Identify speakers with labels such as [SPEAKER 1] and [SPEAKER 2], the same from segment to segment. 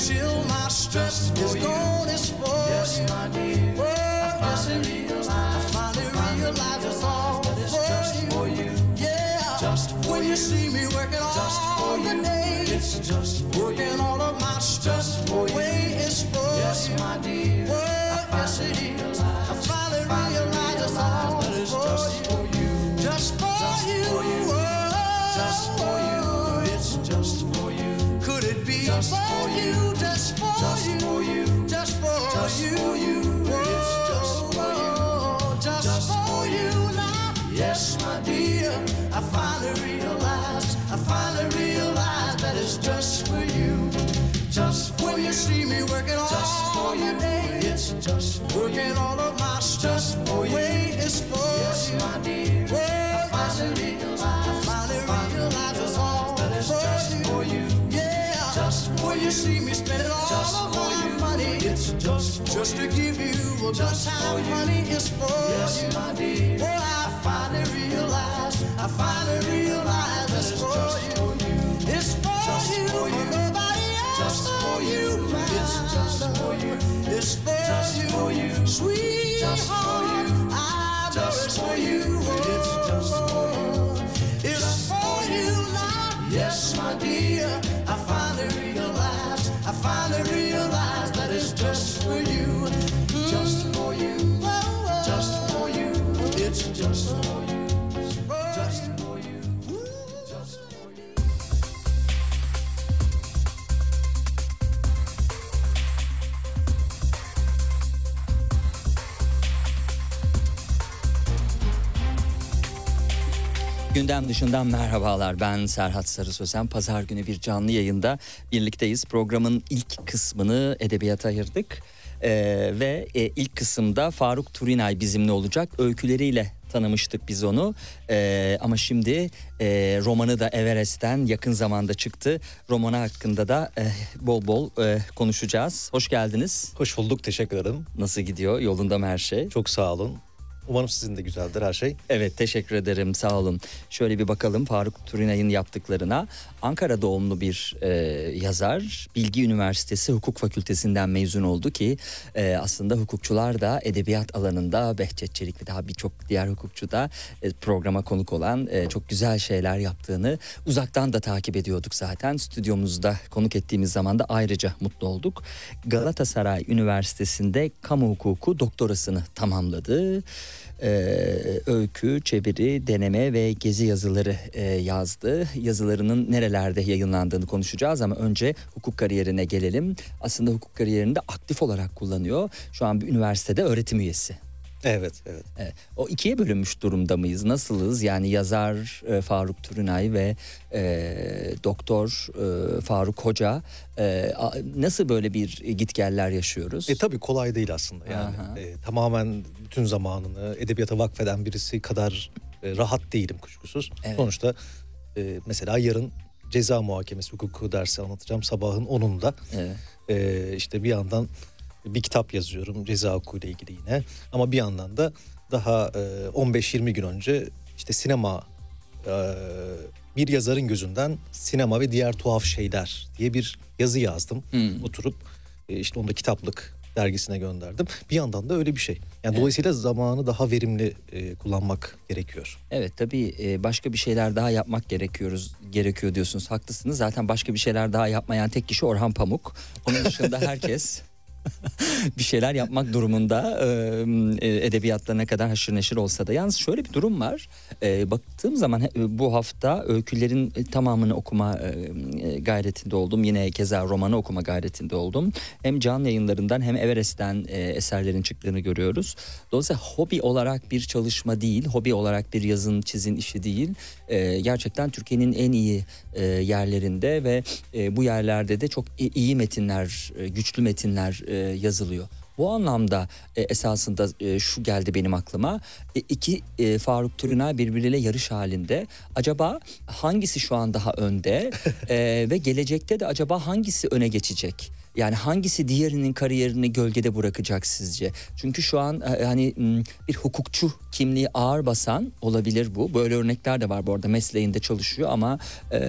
[SPEAKER 1] Till my stress is gone. It's for yes, my dear. Oh, yes, it is. I finally realize it's all that it's just for you. Yeah, just when you see me working all the day, it's just working all of my stress away. It's for yes, my dear. Oh, yes, it is. I finally realize it's all that it's just for you. Just for you. Oh, just for you. It's just for you. Could it be just for you? Just working all of my stress away. It's for yes, my dear. I finally realized. I finally realized all that it's just for you. Yeah, just when you see me all just of my money, it's just just to give you a good time. Money is for yes, you, my dear. Oh, I finally realized. I finally realized it's for you. It's for you, for you, my It's just for you. It's for just you, for you, sweet just for you. I just for you. It's just for you. It's for you now. Yes, my dear. I finally realized. I finally realized
[SPEAKER 2] Gündem dışından merhabalar. Ben Serhat Sarı Sözen. Pazar günü bir canlı yayında birlikteyiz. Programın ilk kısmını edebiyata ayırdık. Ee, ve e, ilk kısımda Faruk Turinay bizimle olacak. Öyküleriyle tanımıştık biz onu. Ee, ama şimdi e, romanı da Everest'ten yakın zamanda çıktı. Romanı hakkında da e, bol bol e, konuşacağız. Hoş geldiniz.
[SPEAKER 3] Hoş bulduk, teşekkür ederim.
[SPEAKER 2] Nasıl gidiyor? Yolunda mı her şey?
[SPEAKER 3] Çok sağ olun. Umarım sizin de güzeldir her şey.
[SPEAKER 2] Evet teşekkür ederim sağ olun. Şöyle bir bakalım Faruk Turinay'ın yaptıklarına. Ankara doğumlu bir e, yazar. Bilgi Üniversitesi Hukuk Fakültesinden mezun oldu ki e, aslında hukukçular da edebiyat alanında Behçet Çelik ve daha birçok diğer hukukçu da e, programa konuk olan e, çok güzel şeyler yaptığını uzaktan da takip ediyorduk zaten. Stüdyomuzda konuk ettiğimiz zaman da ayrıca mutlu olduk. Galatasaray Üniversitesi'nde kamu hukuku doktorasını tamamladı e, öykü, çeviri, deneme ve gezi yazıları e, yazdı. Yazılarının nerelerde yayınlandığını konuşacağız ama önce hukuk kariyerine gelelim. Aslında hukuk kariyerini de aktif olarak kullanıyor. Şu an bir üniversitede öğretim üyesi.
[SPEAKER 3] Evet, evet.
[SPEAKER 2] Evet. O ikiye bölünmüş durumda mıyız? Nasılız? Yani yazar e, Faruk Turunay ve e, doktor e, Faruk Hoca e, a- nasıl böyle bir gitgeller yaşıyoruz?
[SPEAKER 3] E tabii kolay değil aslında yani.
[SPEAKER 2] Aha.
[SPEAKER 3] E, tamamen bütün zamanını edebiyata vakfeden birisi kadar e, rahat değilim kuşkusuz.
[SPEAKER 2] Evet.
[SPEAKER 3] Sonuçta e, mesela yarın ceza muhakemesi hukuku dersi anlatacağım sabahın 10'unda.
[SPEAKER 2] Evet.
[SPEAKER 3] E, işte bir yandan bir kitap yazıyorum ceza hukukuyla ilgili yine. Ama bir yandan da daha e, 15-20 gün önce işte sinema e, bir yazarın gözünden sinema ve diğer tuhaf şeyler diye bir yazı yazdım.
[SPEAKER 2] Hmm.
[SPEAKER 3] Oturup e, işte onda kitaplık dergisine gönderdim. Bir yandan da öyle bir şey. Yani dolayısıyla zamanı daha verimli e, kullanmak gerekiyor.
[SPEAKER 2] Evet tabii e, başka bir şeyler daha yapmak gerekiyoruz gerekiyor diyorsunuz. Haklısınız. Zaten başka bir şeyler daha yapmayan tek kişi Orhan Pamuk. Onun dışında herkes bir şeyler yapmak durumunda e, e, edebiyatla ne kadar haşır neşir olsa da. Yalnız şöyle bir durum var. Baktığım zaman e, bu hafta öykülerin e, tamamını okuma e, gayretinde oldum. Yine keza romanı okuma gayretinde oldum. Hem can yayınlarından hem Everest'ten eserlerin çıktığını görüyoruz. Dolayısıyla hobi olarak bir çalışma değil, hobi olarak bir yazın çizin işi değil. Gerçekten Türkiye'nin en iyi yerlerinde ve bu yerlerde de çok iyi metinler, güçlü metinler yazılıyor. Bu anlamda e, esasında e, şu geldi benim aklıma. E, iki e, Faruk Türüna birbiriyle yarış halinde. Acaba hangisi şu an daha önde E, ve gelecekte de acaba hangisi öne geçecek? Yani hangisi diğerinin kariyerini gölgede bırakacak sizce? Çünkü şu an e, hani bir hukukçu kimliği ağır basan olabilir bu. Böyle örnekler de var bu arada mesleğinde çalışıyor ama e,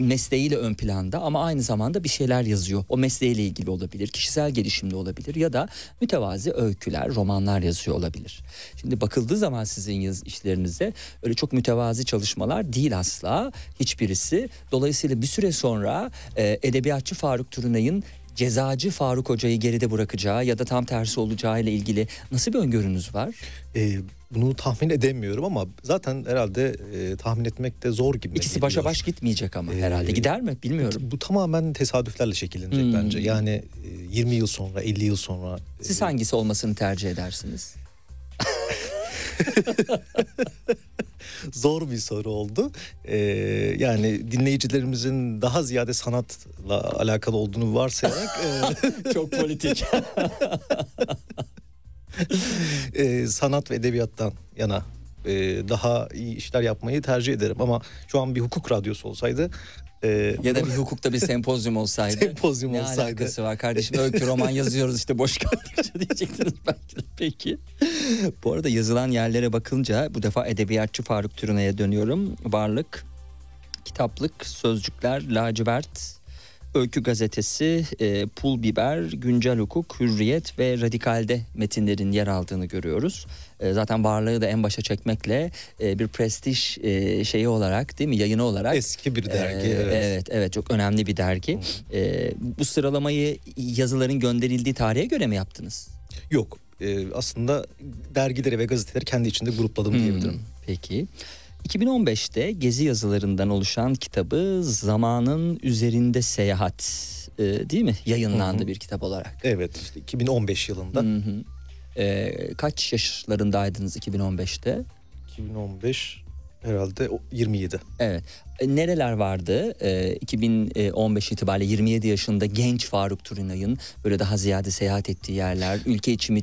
[SPEAKER 2] mesleğiyle ön planda ama aynı zamanda bir şeyler yazıyor. O mesleğiyle ilgili olabilir, kişisel gelişimli olabilir ya da mütevazi öyküler, romanlar yazıyor olabilir. Şimdi bakıldığı zaman sizin yaz işlerinize öyle çok mütevazi çalışmalar değil asla hiçbirisi. Dolayısıyla bir süre sonra e, edebiyatçı Faruk Turunay'ın cezacı Faruk Hoca'yı geride bırakacağı ya da tam tersi olacağı ile ilgili nasıl bir öngörünüz var?
[SPEAKER 3] E, bunu tahmin edemiyorum ama zaten herhalde e, tahmin etmek de zor gibi.
[SPEAKER 2] İkisi başa baş gitmeyecek ama herhalde. Gider mi? Bilmiyorum.
[SPEAKER 3] Bu tamamen tesadüflerle şekillenecek
[SPEAKER 2] Hmm.
[SPEAKER 3] bence. Yani e, 20 yıl sonra, 50 yıl sonra.
[SPEAKER 2] Siz
[SPEAKER 3] e,
[SPEAKER 2] hangisi olmasını tercih edersiniz?
[SPEAKER 3] zor bir soru oldu. Ee, yani dinleyicilerimizin daha ziyade sanatla alakalı olduğunu varsayarak
[SPEAKER 2] Çok politik.
[SPEAKER 3] e, e, sanat ve edebiyattan yana e, daha iyi işler yapmayı tercih ederim. Ama şu an bir hukuk radyosu olsaydı e,
[SPEAKER 2] ya da bir hukukta bir sempozyum olsaydı.
[SPEAKER 3] Sempozyum
[SPEAKER 2] ne
[SPEAKER 3] olsaydı.
[SPEAKER 2] alakası var kardeşim? Öykü roman yazıyoruz işte boş kaldıkça diyecektiniz belki de. Peki. Bu arada yazılan yerlere bakınca bu defa edebiyatçı Faruk Türüne'ye dönüyorum. Varlık, kitaplık, sözcükler, lacivert, Öykü gazetesi, e, Pul Biber, Güncel Hukuk, Hürriyet ve Radikal'de metinlerin yer aldığını görüyoruz. E, zaten varlığı da en başa çekmekle e, bir prestij e, şeyi olarak değil mi yayını olarak
[SPEAKER 3] eski bir dergi.
[SPEAKER 2] ee,
[SPEAKER 3] evet.
[SPEAKER 2] evet evet çok önemli bir dergi. Ee, bu sıralamayı yazıların gönderildiği tarihe göre mi yaptınız?
[SPEAKER 3] Yok e, aslında dergileri ve gazeteleri kendi içinde grupladım
[SPEAKER 2] Hmm,
[SPEAKER 3] diyebilirim.
[SPEAKER 2] Peki. 2015'te gezi yazılarından oluşan kitabı Zamanın Üzerinde Seyahat e, değil mi? Yayınlandı
[SPEAKER 3] Hı hı.
[SPEAKER 2] bir kitap olarak.
[SPEAKER 3] Evet işte 2015 yılında.
[SPEAKER 2] Hı hı. Ee, kaç yaşlarındaydınız 2015'te?
[SPEAKER 3] 2015 herhalde o 27.
[SPEAKER 2] Evet. E, Nereler vardı? E, 2015 itibariyle 27 yaşında genç Faruk Turinay'ın böyle daha ziyade seyahat ettiği yerler, ülke içi mi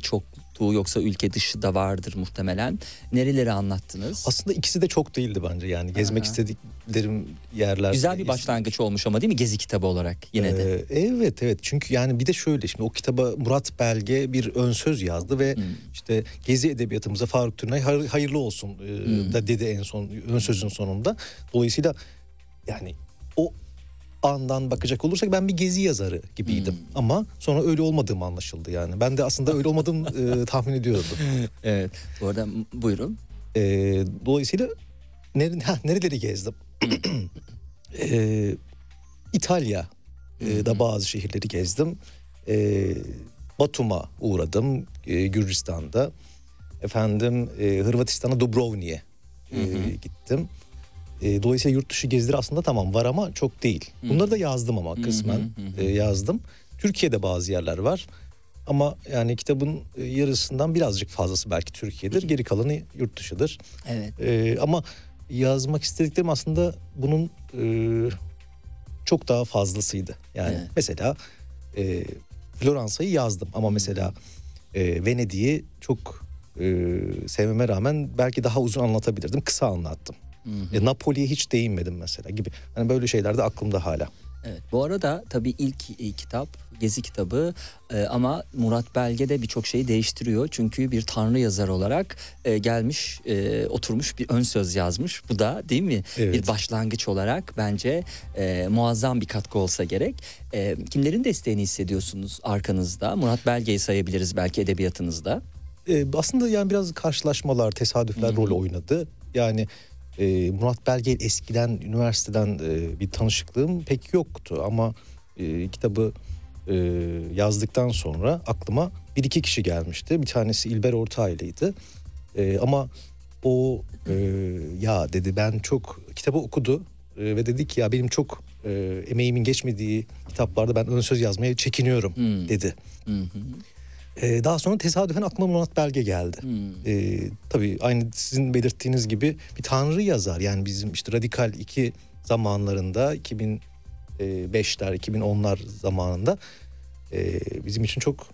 [SPEAKER 2] çoktu yoksa ülke dışı da vardır muhtemelen. Nereleri anlattınız?
[SPEAKER 3] Aslında ikisi de çok değildi bence yani gezmek
[SPEAKER 2] Aha.
[SPEAKER 3] istediklerim yerler.
[SPEAKER 2] Güzel bir başlangıç olmuş ama değil mi gezi kitabı olarak yine de?
[SPEAKER 3] Ee, evet evet çünkü yani bir de şöyle şimdi o kitaba Murat Belge bir ön söz yazdı ve
[SPEAKER 2] Hmm.
[SPEAKER 3] işte gezi edebiyatımıza Faruk hayır- hayırlı olsun e,
[SPEAKER 2] Hmm.
[SPEAKER 3] da dedi en son ön sözün sonunda. Dolayısıyla yani o andan bakacak olursak ben bir gezi yazarı gibiydim
[SPEAKER 2] Hmm.
[SPEAKER 3] ama sonra öyle olmadığım anlaşıldı yani. Ben de aslında öyle olmadığımı e, tahmin ediyordum.
[SPEAKER 2] Evet. Bu arada buyurun.
[SPEAKER 3] E, dolayısıyla nere, ha, nereleri gezdim? e, İtalya e, da bazı şehirleri gezdim. E, Batum'a uğradım e, Gürcistan'da. Efendim e, Hırvatistan'a Dubrovnik'e e, gittim. E, dolayısıyla yurt dışı gezileri aslında tamam var ama çok değil. Bunları da yazdım ama kısmen e, yazdım. Türkiye'de bazı yerler var. Ama yani kitabın e, yarısından birazcık fazlası belki Türkiye'dir. Geri kalanı yurt dışıdır.
[SPEAKER 2] Evet.
[SPEAKER 3] Ee, ama yazmak istediklerim aslında bunun e, çok daha fazlasıydı. Yani
[SPEAKER 2] Evet.
[SPEAKER 3] mesela e, Floransa'yı yazdım ama mesela e, Venedik'i çok e, sevmeme rağmen belki daha uzun anlatabilirdim. Kısa anlattım. E, Napoli'ye hiç değinmedim mesela gibi. Hani böyle şeyler de aklımda hala.
[SPEAKER 2] Evet. Bu arada tabii ilk e, kitap gezi kitabı E, ama Murat Belge de birçok şeyi değiştiriyor. Çünkü bir tanrı yazar olarak e, gelmiş e, oturmuş bir ön söz yazmış. Bu da değil mi?
[SPEAKER 3] Evet.
[SPEAKER 2] Bir başlangıç olarak bence e, muazzam bir katkı olsa gerek. E, kimlerin desteğini hissediyorsunuz arkanızda? Murat Belge'yi sayabiliriz belki edebiyatınızda.
[SPEAKER 3] Ee, aslında yani biraz karşılaşmalar, tesadüfler rol oynadı. Yani e, Murat Belge eskiden üniversiteden e, bir tanışıklığım pek yoktu ama e, kitabı e, yazdıktan sonra aklıma bir iki kişi gelmişti. Bir tanesi İlber Ortaylı'ydı. E, ama o e, ya dedi ben çok kitabı okudu e, ve dedi ki ya benim çok e, emeğimin geçmediği kitaplarda ben ön söz yazmaya çekiniyorum
[SPEAKER 2] Hmm.
[SPEAKER 3] dedi.
[SPEAKER 2] Hı hı.
[SPEAKER 3] Ee, daha sonra tesadüfen aklıma Murat Belge geldi.
[SPEAKER 2] Hmm.
[SPEAKER 3] Ee, tabii aynı sizin belirttiğiniz gibi bir tanrı yazar. Yani bizim işte Radikal 2 zamanlarında 2005'ler 2010'lar zamanında e, bizim için çok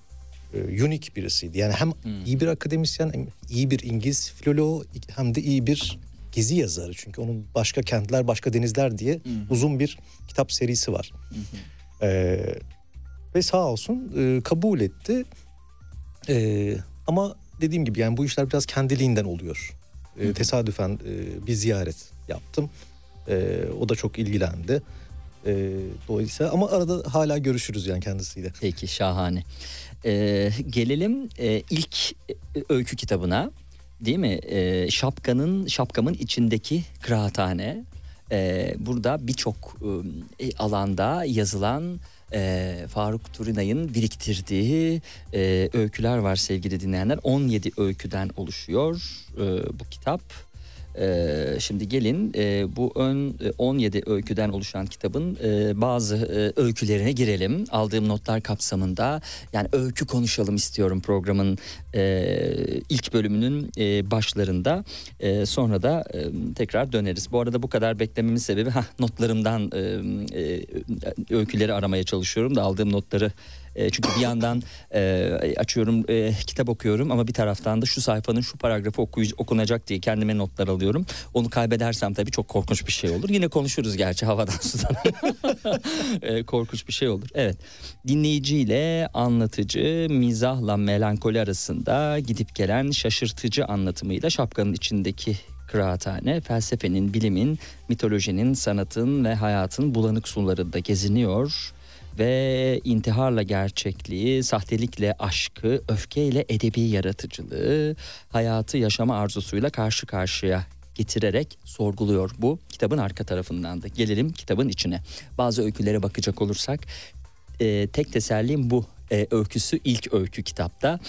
[SPEAKER 3] e, unik birisiydi. Yani hem iyi bir akademisyen hem iyi bir İngiliz filoloğu hem de iyi bir gezi yazarı. Çünkü onun başka kentler başka denizler diye uzun bir kitap serisi var. Ee, ve sağ olsun e, kabul etti. Ee, ama dediğim gibi yani bu işler biraz kendiliğinden oluyor. Ee, tesadüfen e, bir ziyaret yaptım. Ee, o da çok ilgilendi. Ee, dolayısıyla ama arada hala görüşürüz yani kendisiyle.
[SPEAKER 2] Peki şahane. Ee, gelelim e, ilk e, öykü kitabına. Değil mi? Ee, şapkanın şapkamın içindeki kıraathane. Ee, burada birçok e, alanda yazılan e, Faruk Turinay'ın biriktirdiği e, öyküler var sevgili dinleyenler. 17 öyküden oluşuyor e, bu kitap. Ee, şimdi gelin e, bu ön e, 17 öyküden oluşan kitabın e, bazı e, öykülerine girelim. Aldığım notlar kapsamında yani öykü konuşalım istiyorum programın e, ilk bölümünün e, başlarında. E, sonra da e, tekrar döneriz. Bu arada bu kadar beklememin sebebi hah, notlarımdan e, e, öyküleri aramaya çalışıyorum da aldığım notları e, çünkü bir yandan e, açıyorum e, kitap okuyorum ama bir taraftan da şu sayfanın şu paragrafı okuy- okunacak diye kendime notlar alıyorum. Onu kaybedersem tabii çok korkunç bir şey olur. Yine konuşuruz gerçi havadan sudan. E, korkunç bir şey olur. Evet. Dinleyiciyle anlatıcı, mizahla melankoli arasında gidip gelen şaşırtıcı anlatımıyla şapkanın içindeki kıraathane felsefenin, bilimin, mitolojinin, sanatın ve hayatın bulanık sularında geziniyor ve intiharla gerçekliği, sahtelikle aşkı, öfkeyle edebi yaratıcılığı, hayatı yaşama arzusuyla karşı karşıya getirerek sorguluyor bu kitabın arka tarafından da. Gelelim kitabın içine. Bazı öykülere bakacak olursak e, tek tesellim bu. E, öyküsü ilk öykü kitapta.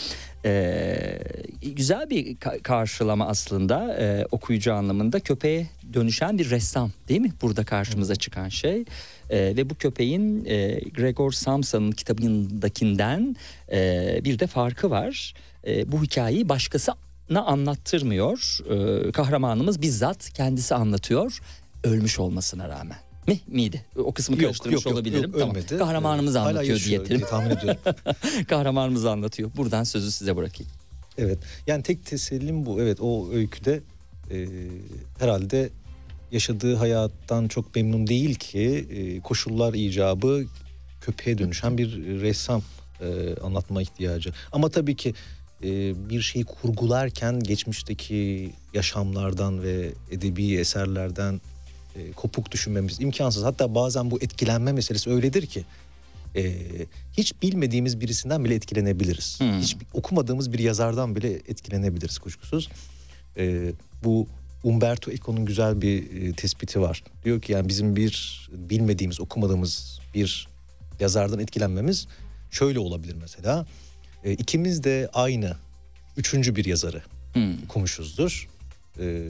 [SPEAKER 2] E, güzel bir ka- karşılama aslında e, okuyucu anlamında köpeğe dönüşen bir ressam değil mi burada karşımıza çıkan şey E, ve bu köpeğin e, Gregor Samsa'nın kitabındakinden e, bir de farkı var E, bu hikayeyi başkasına anlattırmıyor E, kahramanımız bizzat kendisi anlatıyor ölmüş olmasına rağmen mi miydi o kısmı karıştırmış olabilirim tamam.
[SPEAKER 3] ölmedi.
[SPEAKER 2] kahramanımız
[SPEAKER 3] Ee,
[SPEAKER 2] anlatıyor
[SPEAKER 3] diye tahmin ediyorum.
[SPEAKER 2] kahramanımız anlatıyor buradan sözü size bırakayım
[SPEAKER 3] Evet. Yani tek tesellim bu. Evet o öyküde e, herhalde yaşadığı hayattan çok memnun değil ki e, koşullar icabı köpeğe dönüşen bir ressam e, anlatma ihtiyacı. Ama tabii ki e, bir şeyi kurgularken geçmişteki yaşamlardan ve edebi eserlerden kopuk düşünmemiz imkansız. Hatta bazen bu etkilenme meselesi öyledir ki hiç bilmediğimiz birisinden bile etkilenebiliriz.
[SPEAKER 2] Hmm.
[SPEAKER 3] Hiç okumadığımız bir yazardan bile etkilenebiliriz kuşkusuz. Bu Umberto Eco'nun güzel bir e, tespiti var. Diyor ki yani bizim bir bilmediğimiz, okumadığımız bir yazardan etkilenmemiz şöyle olabilir mesela. E, ikimiz de aynı üçüncü bir yazarı
[SPEAKER 2] Hmm.
[SPEAKER 3] okumuşuzdur. E,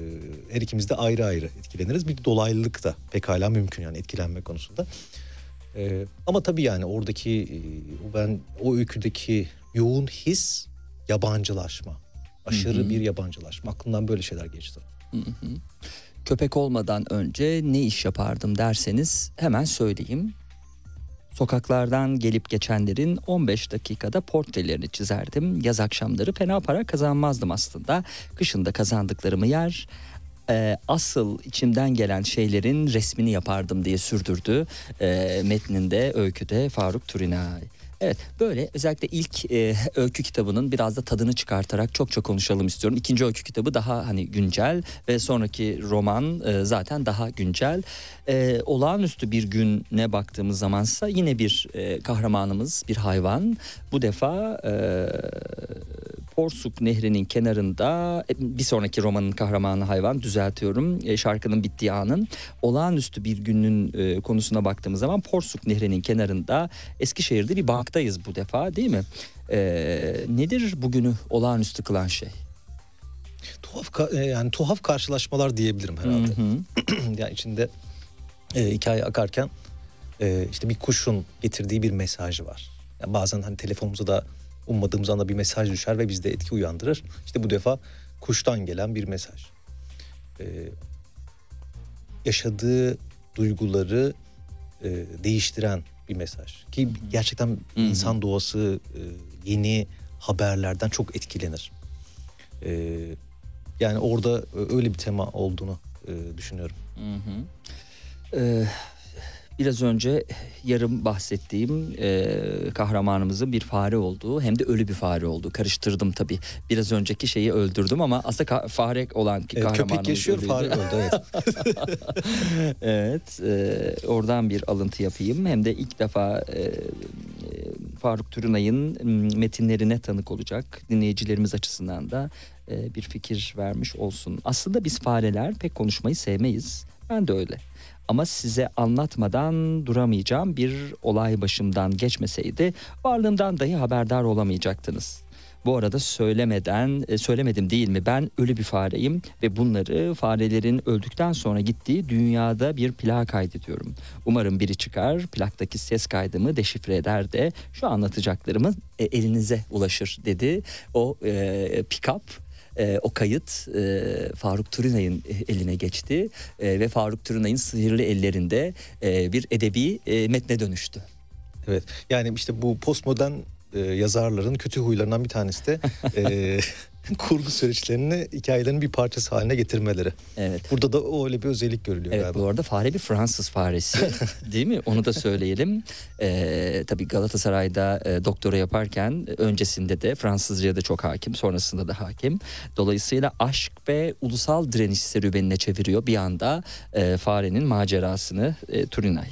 [SPEAKER 3] her ikimiz de ayrı ayrı etkileniriz. Bir dolaylılık da pekala mümkün yani etkilenme konusunda. E, ama tabii yani oradaki e, ben o öyküdeki yoğun his yabancılaşma. Aşırı bir yabancılaşma. Aklımdan böyle şeyler geçti.
[SPEAKER 2] Köpek olmadan önce ne iş yapardım derseniz hemen söyleyeyim. Sokaklardan gelip geçenlerin 15 dakikada portrelerini çizerdim. Yaz akşamları fena para kazanmazdım aslında. Kışında kazandıklarımı yer, e, asıl içimden gelen şeylerin resmini yapardım diye sürdürdü e, metninde, öyküde Faruk Turinay. Evet böyle özellikle ilk e, öykü kitabının biraz da tadını çıkartarak çok çok konuşalım istiyorum. İkinci öykü kitabı daha hani güncel ve sonraki roman e, zaten daha güncel. E, olağanüstü bir güne baktığımız zamansa yine bir e, kahramanımız bir hayvan. Bu defa e, Porsuk Nehri'nin kenarında e, bir sonraki romanın kahramanı hayvan düzeltiyorum e, şarkının bittiği anın olağanüstü bir günün e, konusuna baktığımız zaman Porsuk Nehri'nin kenarında Eskişehir'de bir banktayız bu defa değil mi? Nedir bugünü olağanüstü kılan şey?
[SPEAKER 3] Tuhaf yani tuhaf karşılaşmalar diyebilirim herhalde.
[SPEAKER 2] Hı hı.
[SPEAKER 3] yani içinde e, hikaye akarken e, işte bir kuşun getirdiği bir mesajı var. Yani bazen hani telefonumuza da ummadığımız anda bir mesaj düşer ve bizde etki uyandırır. İşte bu defa kuştan gelen bir mesaj. E, yaşadığı duyguları e, değiştiren bir mesaj. Ki gerçekten
[SPEAKER 2] hı.
[SPEAKER 3] insan doğası e, yeni haberlerden çok etkilenir. E, yani orada öyle bir tema olduğunu e, düşünüyorum.
[SPEAKER 2] Hı hı. Ee, biraz önce yarım bahsettiğim e, kahramanımızın bir fare olduğu hem de ölü bir fare olduğu. Karıştırdım tabii. Biraz önceki şeyi öldürdüm ama aslında ka- fare olan
[SPEAKER 3] Evet,
[SPEAKER 2] kahramanımız
[SPEAKER 3] köpek yaşıyor,
[SPEAKER 2] ölüydü.
[SPEAKER 3] fare öldü. Evet.
[SPEAKER 2] evet, e, oradan bir alıntı yapayım. Hem de ilk defa e, e, Faruk Türünay'ın metinlerine tanık olacak dinleyicilerimiz açısından da e, bir fikir vermiş olsun. Aslında biz fareler pek konuşmayı sevmeyiz. Ben de öyle. Ama size anlatmadan duramayacağım bir olay başımdan geçmeseydi varlığımdan dahi haberdar olamayacaktınız. Bu arada söylemeden e, söylemedim değil mi ben ölü bir fareyim ve bunları farelerin öldükten sonra gittiği dünyada bir plak kaydediyorum. Umarım biri çıkar plaktaki ses kaydımı deşifre eder de şu anlatacaklarımı e, elinize ulaşır dedi. O e, pick-up e, o kayıt e, Faruk Turunay'ın eline geçti E, ve Faruk Turunay'ın sihirli ellerinde e, bir edebi e, metne dönüştü.
[SPEAKER 3] evet. Yani işte bu postmodern e, yazarların kötü huylarından bir tanesi de e, kurgu süreçlerini hikayelerin bir parçası haline getirmeleri.
[SPEAKER 2] Evet.
[SPEAKER 3] Burada da öyle bir özellik görülüyor
[SPEAKER 2] Evet
[SPEAKER 3] galiba.
[SPEAKER 2] bu arada fare bir Fransız faresi değil mi? Onu da söyleyelim. Ee, tabii Galatasaray'da e, doktora yaparken öncesinde de Fransızca'ya da çok hakim sonrasında da hakim. Dolayısıyla aşk ve ulusal direniş serüvenine çeviriyor bir anda e, farenin macerasını e, Turinay.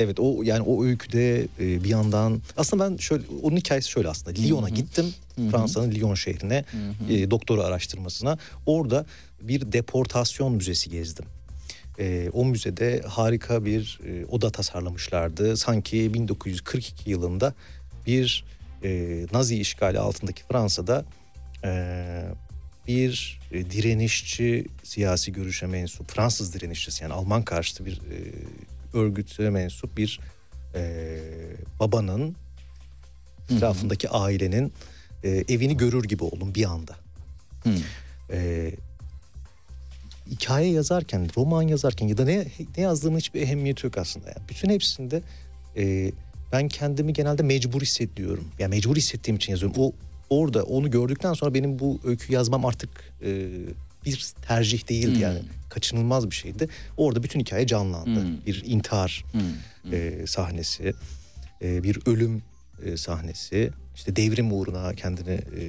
[SPEAKER 3] Evet o yani o öyküde e, bir yandan aslında ben şöyle onun hikayesi şöyle aslında. Lyon'a gittim Fransa'nın Lyon şehrine e, doktora araştırmasına. Orada bir deportasyon müzesi gezdim. E, o müzede harika bir e, oda tasarlamışlardı. Sanki 1942 yılında bir e, Nazi işgali altındaki Fransa'da e, bir e, direnişçi siyasi görüşe mensup Fransız direnişçisi yani Alman karşıtı bir e, örgüte mensup bir e, babanın etrafındaki ailenin e, evini görür gibi oldum bir anda.
[SPEAKER 2] Hı.
[SPEAKER 3] E, hikaye yazarken, roman yazarken ya da ne, ne yazdığımın hiçbir ehemmiyeti yok aslında. Yani bütün hepsinde e, ben kendimi genelde mecbur hissediyorum. Yani mecbur hissettiğim için yazıyorum. O orada onu gördükten sonra benim bu öykü yazmam artık e, bir tercih değildi
[SPEAKER 2] Hmm.
[SPEAKER 3] yani kaçınılmaz bir şeydi. Orada bütün hikaye canlandı.
[SPEAKER 2] Hmm.
[SPEAKER 3] Bir intihar e, sahnesi, e, bir ölüm e, sahnesi, işte devrim uğruna kendini e,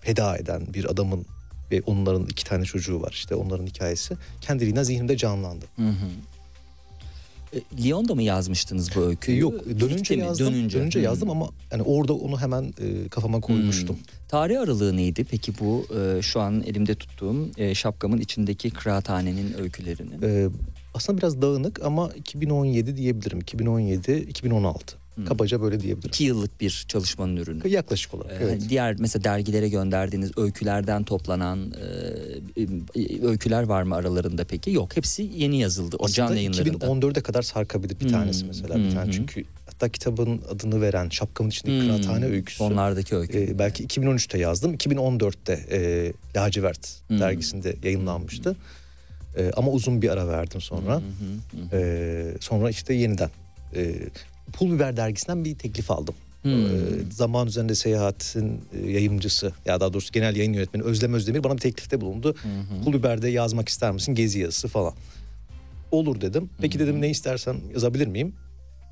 [SPEAKER 3] feda eden bir adamın ve onların iki tane çocuğu var işte onların hikayesi kendiliğinden zihnimde canlandı.
[SPEAKER 2] E, Lyon'da mı yazmıştınız bu öyküyü?
[SPEAKER 3] Yok dönünce
[SPEAKER 2] mi?
[SPEAKER 3] yazdım. Dönünce,
[SPEAKER 2] Hı.
[SPEAKER 3] yazdım ama yani orada onu hemen e, kafama koymuştum.
[SPEAKER 2] Tarih aralığı neydi peki bu e, şu an elimde tuttuğum e, şapkamın içindeki kıraathanenin öykülerinin?
[SPEAKER 3] E, aslında biraz dağınık ama 2017 diyebilirim. 2017 2016. Kabaca böyle diyebilirim.
[SPEAKER 2] İki yıllık bir çalışmanın ürünü.
[SPEAKER 3] Yaklaşık olarak
[SPEAKER 2] Ee,
[SPEAKER 3] evet.
[SPEAKER 2] diğer mesela dergilere gönderdiğiniz öykülerden toplanan e, e, öyküler var mı aralarında peki? Yok hepsi yeni yazıldı o can
[SPEAKER 3] Aslında
[SPEAKER 2] yayınlarında.
[SPEAKER 3] 2014'e kadar sarkabilir bir tanesi
[SPEAKER 2] Hmm,
[SPEAKER 3] mesela bir tane.
[SPEAKER 2] hı hı.
[SPEAKER 3] Çünkü hatta kitabın adını veren şapkamın içindeki
[SPEAKER 2] Hmm,
[SPEAKER 3] kıraathane öyküsü.
[SPEAKER 2] Sonlardaki öykü.
[SPEAKER 3] e, belki 2013'te yazdım. 2014'te e, Lacivert
[SPEAKER 2] Hmm.
[SPEAKER 3] dergisinde yayınlanmıştı. E, ama uzun bir ara verdim sonra. E, sonra işte yeniden e, Pul Biber dergisinden bir teklif aldım.
[SPEAKER 2] Hmm.
[SPEAKER 3] E, Zaman Üzerinde Seyahat'in e, yayıncısı ya daha doğrusu genel yayın yönetmeni Özlem Özdemir bana bir teklifte bulundu. Pul Biber'de yazmak ister misin gezi yazısı falan. Olur dedim. Peki dedim ne istersen yazabilir miyim?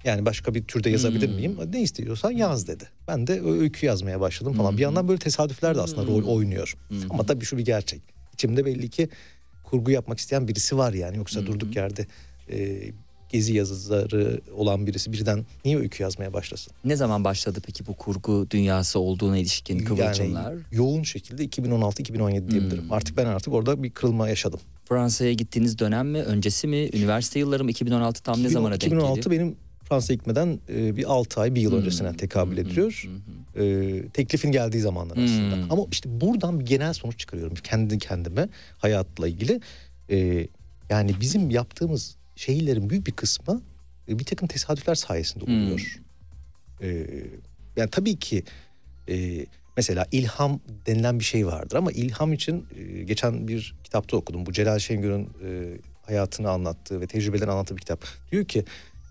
[SPEAKER 3] Yani başka bir türde yazabilir
[SPEAKER 2] Hmm.
[SPEAKER 3] miyim? Ne istiyorsan yaz dedi. Ben de öykü yazmaya başladım falan. Bir yandan böyle tesadüfler de aslında rol oynuyor. Ama tabii şu bir gerçek. İçimde belli ki kurgu yapmak isteyen birisi var yani. Yoksa durduk yerde e, gezi yazarı olan birisi birden niye öykü yazmaya başlasın?
[SPEAKER 2] Ne zaman başladı peki bu kurgu dünyası olduğuna ilişkin kıvılcımlar?
[SPEAKER 3] Yani yoğun şekilde 2016-2017 diyebilirim. Artık ben artık orada bir kırılma yaşadım.
[SPEAKER 2] Fransa'ya gittiğiniz dönem mi, öncesi mi, üniversite yılları mı 2016 tam ne zamana denk
[SPEAKER 3] 2016
[SPEAKER 2] geliyor?
[SPEAKER 3] benim Fransa'ya gitmeden e, bir 6 ay bir yıl öncesine tekabül ediyor. E, teklifin geldiği zamanlar aslında.
[SPEAKER 2] Hmm.
[SPEAKER 3] Ama işte buradan bir genel sonuç çıkarıyorum kendi kendime hayatla ilgili. E, yani bizim yaptığımız şeylerin büyük bir kısmı e, bir takım tesadüfler sayesinde oluyor. E, yani tabii ki e, mesela ilham denilen bir şey vardır ama ilham için e, geçen bir kitapta okudum. Bu Celal Şengör'ün e, hayatını anlattığı ve tecrübelerini anlattığı bir kitap. Diyor ki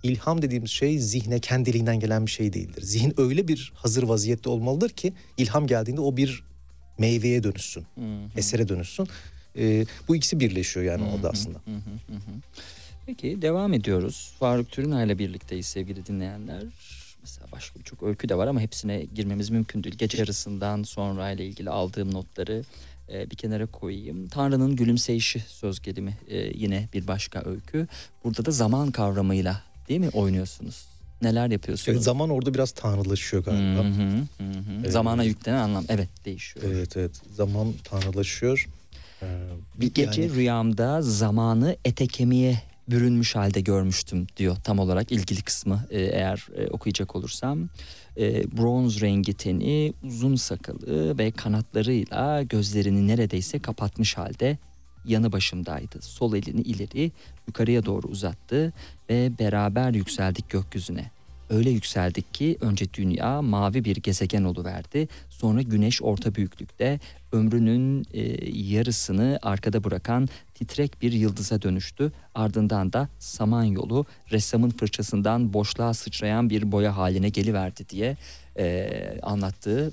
[SPEAKER 3] ilham dediğimiz şey zihne kendiliğinden gelen bir şey değildir. Zihin öyle bir hazır vaziyette olmalıdır ki ilham geldiğinde o bir meyveye dönüşsün, esere dönüşsün. E, bu ikisi birleşiyor yani orada aslında.
[SPEAKER 2] Peki devam ediyoruz. Faruk Türünay ile birlikteyiz sevgili dinleyenler. Mesela başka birçok öykü de var ama hepsine girmemiz mümkün değil. Gece yarısından sonra ile ilgili aldığım notları e, bir kenara koyayım. Tanrı'nın gülümseyişi söz gelimi e, yine bir başka öykü. Burada da zaman kavramıyla değil mi oynuyorsunuz? Neler yapıyorsunuz?
[SPEAKER 3] Evet, zaman orada biraz tanrılaşıyor
[SPEAKER 2] Hı
[SPEAKER 3] galiba.
[SPEAKER 2] hı, hı hı. Zamana yüklenen anlam evet değişiyor.
[SPEAKER 3] Evet evet zaman tanrılaşıyor. Ee,
[SPEAKER 2] Bir gece
[SPEAKER 3] yani-
[SPEAKER 2] rüyamda zamanı ete kemiğe bürünmüş halde görmüştüm diyor tam olarak ilgili kısmı e, eğer e, okuyacak olursam. E, bronz rengi teni, uzun sakalı ve kanatlarıyla gözlerini neredeyse kapatmış halde yanı başımdaydı. Sol elini ileri yukarıya doğru uzattı ve beraber yükseldik gökyüzüne. Öyle yükseldik ki önce dünya mavi bir gezegen oluverdi. Sonra güneş orta büyüklükte ömrünün e, yarısını arkada bırakan titrek bir yıldıza dönüştü. Ardından da Samanyolu ressamın fırçasından boşluğa sıçrayan bir boya haline geliverdi diye e, anlattığı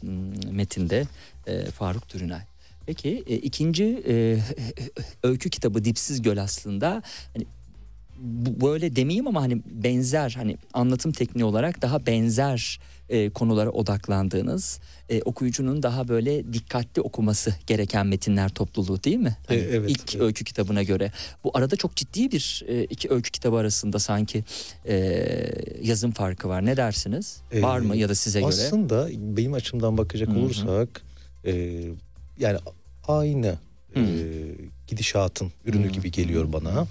[SPEAKER 2] metinde e, Faruk Türünay. Peki e, ikinci e, öykü kitabı Dipsiz Göl aslında hani böyle demeyeyim ama hani benzer hani anlatım tekniği olarak daha benzer e, konulara odaklandığınız e, okuyucunun daha böyle dikkatli okuması gereken metinler topluluğu değil mi? Hani
[SPEAKER 3] E, evet,
[SPEAKER 2] ilk
[SPEAKER 3] evet.
[SPEAKER 2] öykü kitabına göre. Bu arada çok ciddi bir e, iki öykü kitabı arasında sanki e, yazım farkı var. Ne dersiniz?
[SPEAKER 3] Ee,
[SPEAKER 2] var mı ya da size göre?
[SPEAKER 3] Aslında benim açımdan bakacak olursak e, yani aynı e, gidişatın ürünü
[SPEAKER 2] Hı.
[SPEAKER 3] gibi geliyor bana.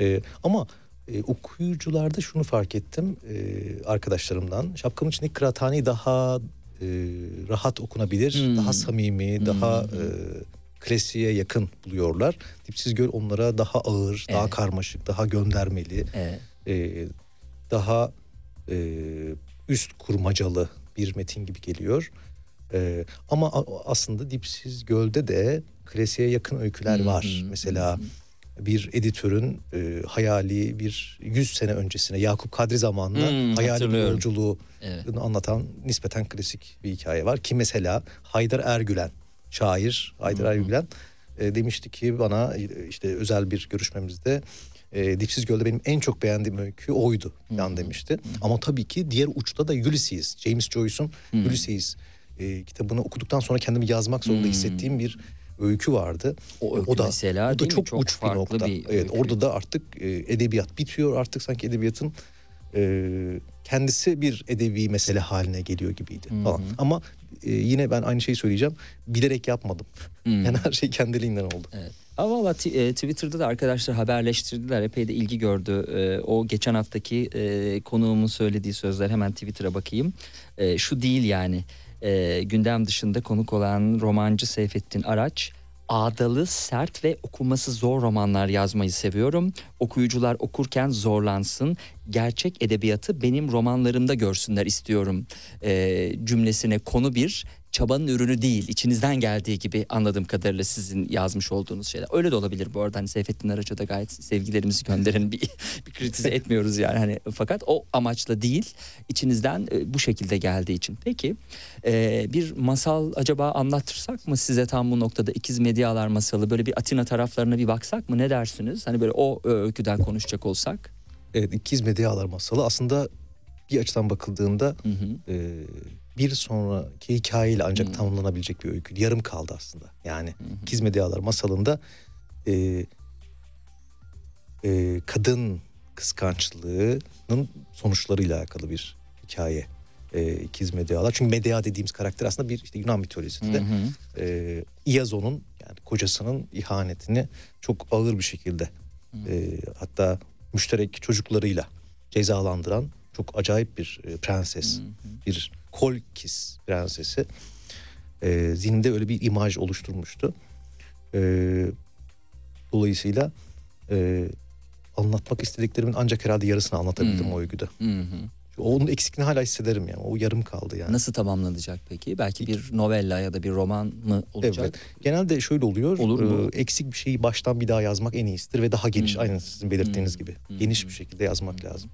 [SPEAKER 3] E, ama e, okuyucularda şunu fark ettim e, arkadaşlarımdan. Şapkamın içindeki kıraathaneyi daha e, rahat okunabilir,
[SPEAKER 2] Hı.
[SPEAKER 3] daha samimi,
[SPEAKER 2] Hı.
[SPEAKER 3] daha e, klasiğe yakın buluyorlar. Dipsiz Göl onlara daha ağır, daha
[SPEAKER 2] Evet.
[SPEAKER 3] karmaşık, daha göndermeli
[SPEAKER 2] Evet.
[SPEAKER 3] e, daha e, üst kurmacalı bir metin gibi geliyor. E, ama aslında Dipsiz Göl'de de klasiğe yakın öyküler
[SPEAKER 2] Hı
[SPEAKER 3] var. Mesela bir editörün e, hayali bir 100 sene öncesine Yakup Kadri zamanında
[SPEAKER 2] Hı,
[SPEAKER 3] hayali bir yolculuğu
[SPEAKER 2] Evet.
[SPEAKER 3] anlatan nispeten klasik bir hikaye var. Ki mesela Haydar Ergülen, şair Haydar
[SPEAKER 2] hı.
[SPEAKER 3] Ergülen e, demişti ki bana işte özel bir görüşmemizde e, Dipsiz Göl'de benim en çok beğendiğim öykü oydu falan demişti. Ama tabii ki diğer uçta da Ulysses, James Joyce'un Ulysses e, kitabını okuduktan sonra kendimi yazmak zorunda hissettiğim bir öykü vardı.
[SPEAKER 2] O öykü mesela
[SPEAKER 3] o da
[SPEAKER 2] değil mi?
[SPEAKER 3] çok,
[SPEAKER 2] Çok
[SPEAKER 3] uç bir nokta.
[SPEAKER 2] bir
[SPEAKER 3] evet,
[SPEAKER 2] öykü.
[SPEAKER 3] orada da artık e, edebiyat bitiyor. Artık sanki edebiyatın e, kendisi bir edebi mesele haline geliyor gibiydi falan. Ama e, yine ben aynı şeyi söyleyeceğim. Bilerek yapmadım. Yani her şey kendiliğinden oldu.
[SPEAKER 2] Evet. Ama valla t- e, Twitter'da da arkadaşlar haberleştirdiler. Epey de ilgi gördü. E, o geçen haftaki e, konuğumun söylediği sözler hemen Twitter'a bakayım. E, şu değil yani. E, gündem dışında konuk olan romancı Seyfettin Araç ağdalı, sert ve okuması zor romanlar yazmayı seviyorum. Okuyucular okurken zorlansın. Gerçek edebiyatı benim romanlarımda görsünler istiyorum e, cümlesine konu bir çabanın ürünü değil. içinizden geldiği gibi anladığım kadarıyla sizin yazmış olduğunuz şeyler. Öyle de olabilir bu arada. Hani Seyfettin Araç'a da gayet sevgilerimizi gönderelim bir, bir kritize etmiyoruz yani. Hani fakat o amaçla değil. içinizden e, bu şekilde geldiği için. Peki e, bir masal acaba anlatırsak mı size tam bu noktada ikiz medyalar masalı böyle bir Atina taraflarına bir baksak mı ne dersiniz? Hani böyle o öyküden konuşacak olsak.
[SPEAKER 3] Evet İkiz Medyalar masalı aslında bir açıdan bakıldığında
[SPEAKER 2] Hı hı.
[SPEAKER 3] e, bir sonraki hikayeyle ancak
[SPEAKER 2] Hı.
[SPEAKER 3] tamamlanabilecek bir öykü. Yarım kaldı aslında. Yani İkiz Medyalar masalında e, e, kadın kıskançlığının sonuçlarıyla alakalı bir hikaye. E, İkiz Medyalar. Çünkü Medea dediğimiz karakter aslında bir işte Yunan mitolojisinde
[SPEAKER 2] Hı hı.
[SPEAKER 3] e, İazon'un yani kocasının ihanetini çok ağır bir şekilde e, hatta müşterek çocuklarıyla cezalandıran çok acayip bir e, prenses. Bir Kolkis prensesi. E, zihninde öyle bir imaj oluşturmuştu. E, dolayısıyla e, anlatmak istediklerimin ancak herhalde yarısını anlatabildim
[SPEAKER 2] Hmm.
[SPEAKER 3] o öyküde.
[SPEAKER 2] Hı hı.
[SPEAKER 3] Onun eksikliğini hala hissederim yani. O yarım kaldı yani.
[SPEAKER 2] Nasıl tamamlanacak peki? Belki bir novella ya da bir roman mı olacak?
[SPEAKER 3] Evet. Genelde şöyle oluyor.
[SPEAKER 2] Olur mu?
[SPEAKER 3] e, eksik bir şeyi baştan bir daha yazmak en iyisidir ve daha geniş.
[SPEAKER 2] Hmm.
[SPEAKER 3] Aynen sizin belirttiğiniz
[SPEAKER 2] Hmm.
[SPEAKER 3] gibi.
[SPEAKER 2] Hmm.
[SPEAKER 3] Geniş bir şekilde yazmak lazım.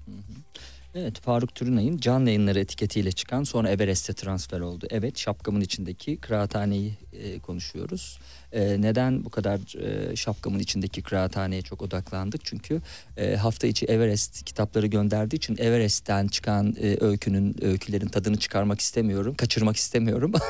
[SPEAKER 2] Evet Faruk Türünay'ın Can Yayınları etiketiyle çıkan sonra Everest'e transfer oldu. Evet şapkamın içindeki kıraathaneyi e, konuşuyoruz. E, neden bu kadar e, şapkamın içindeki kıraathaneye çok odaklandık? Çünkü e, hafta içi Everest kitapları gönderdiği için Everest'ten çıkan e, öykünün öykülerin tadını çıkarmak istemiyorum. Kaçırmak istemiyorum.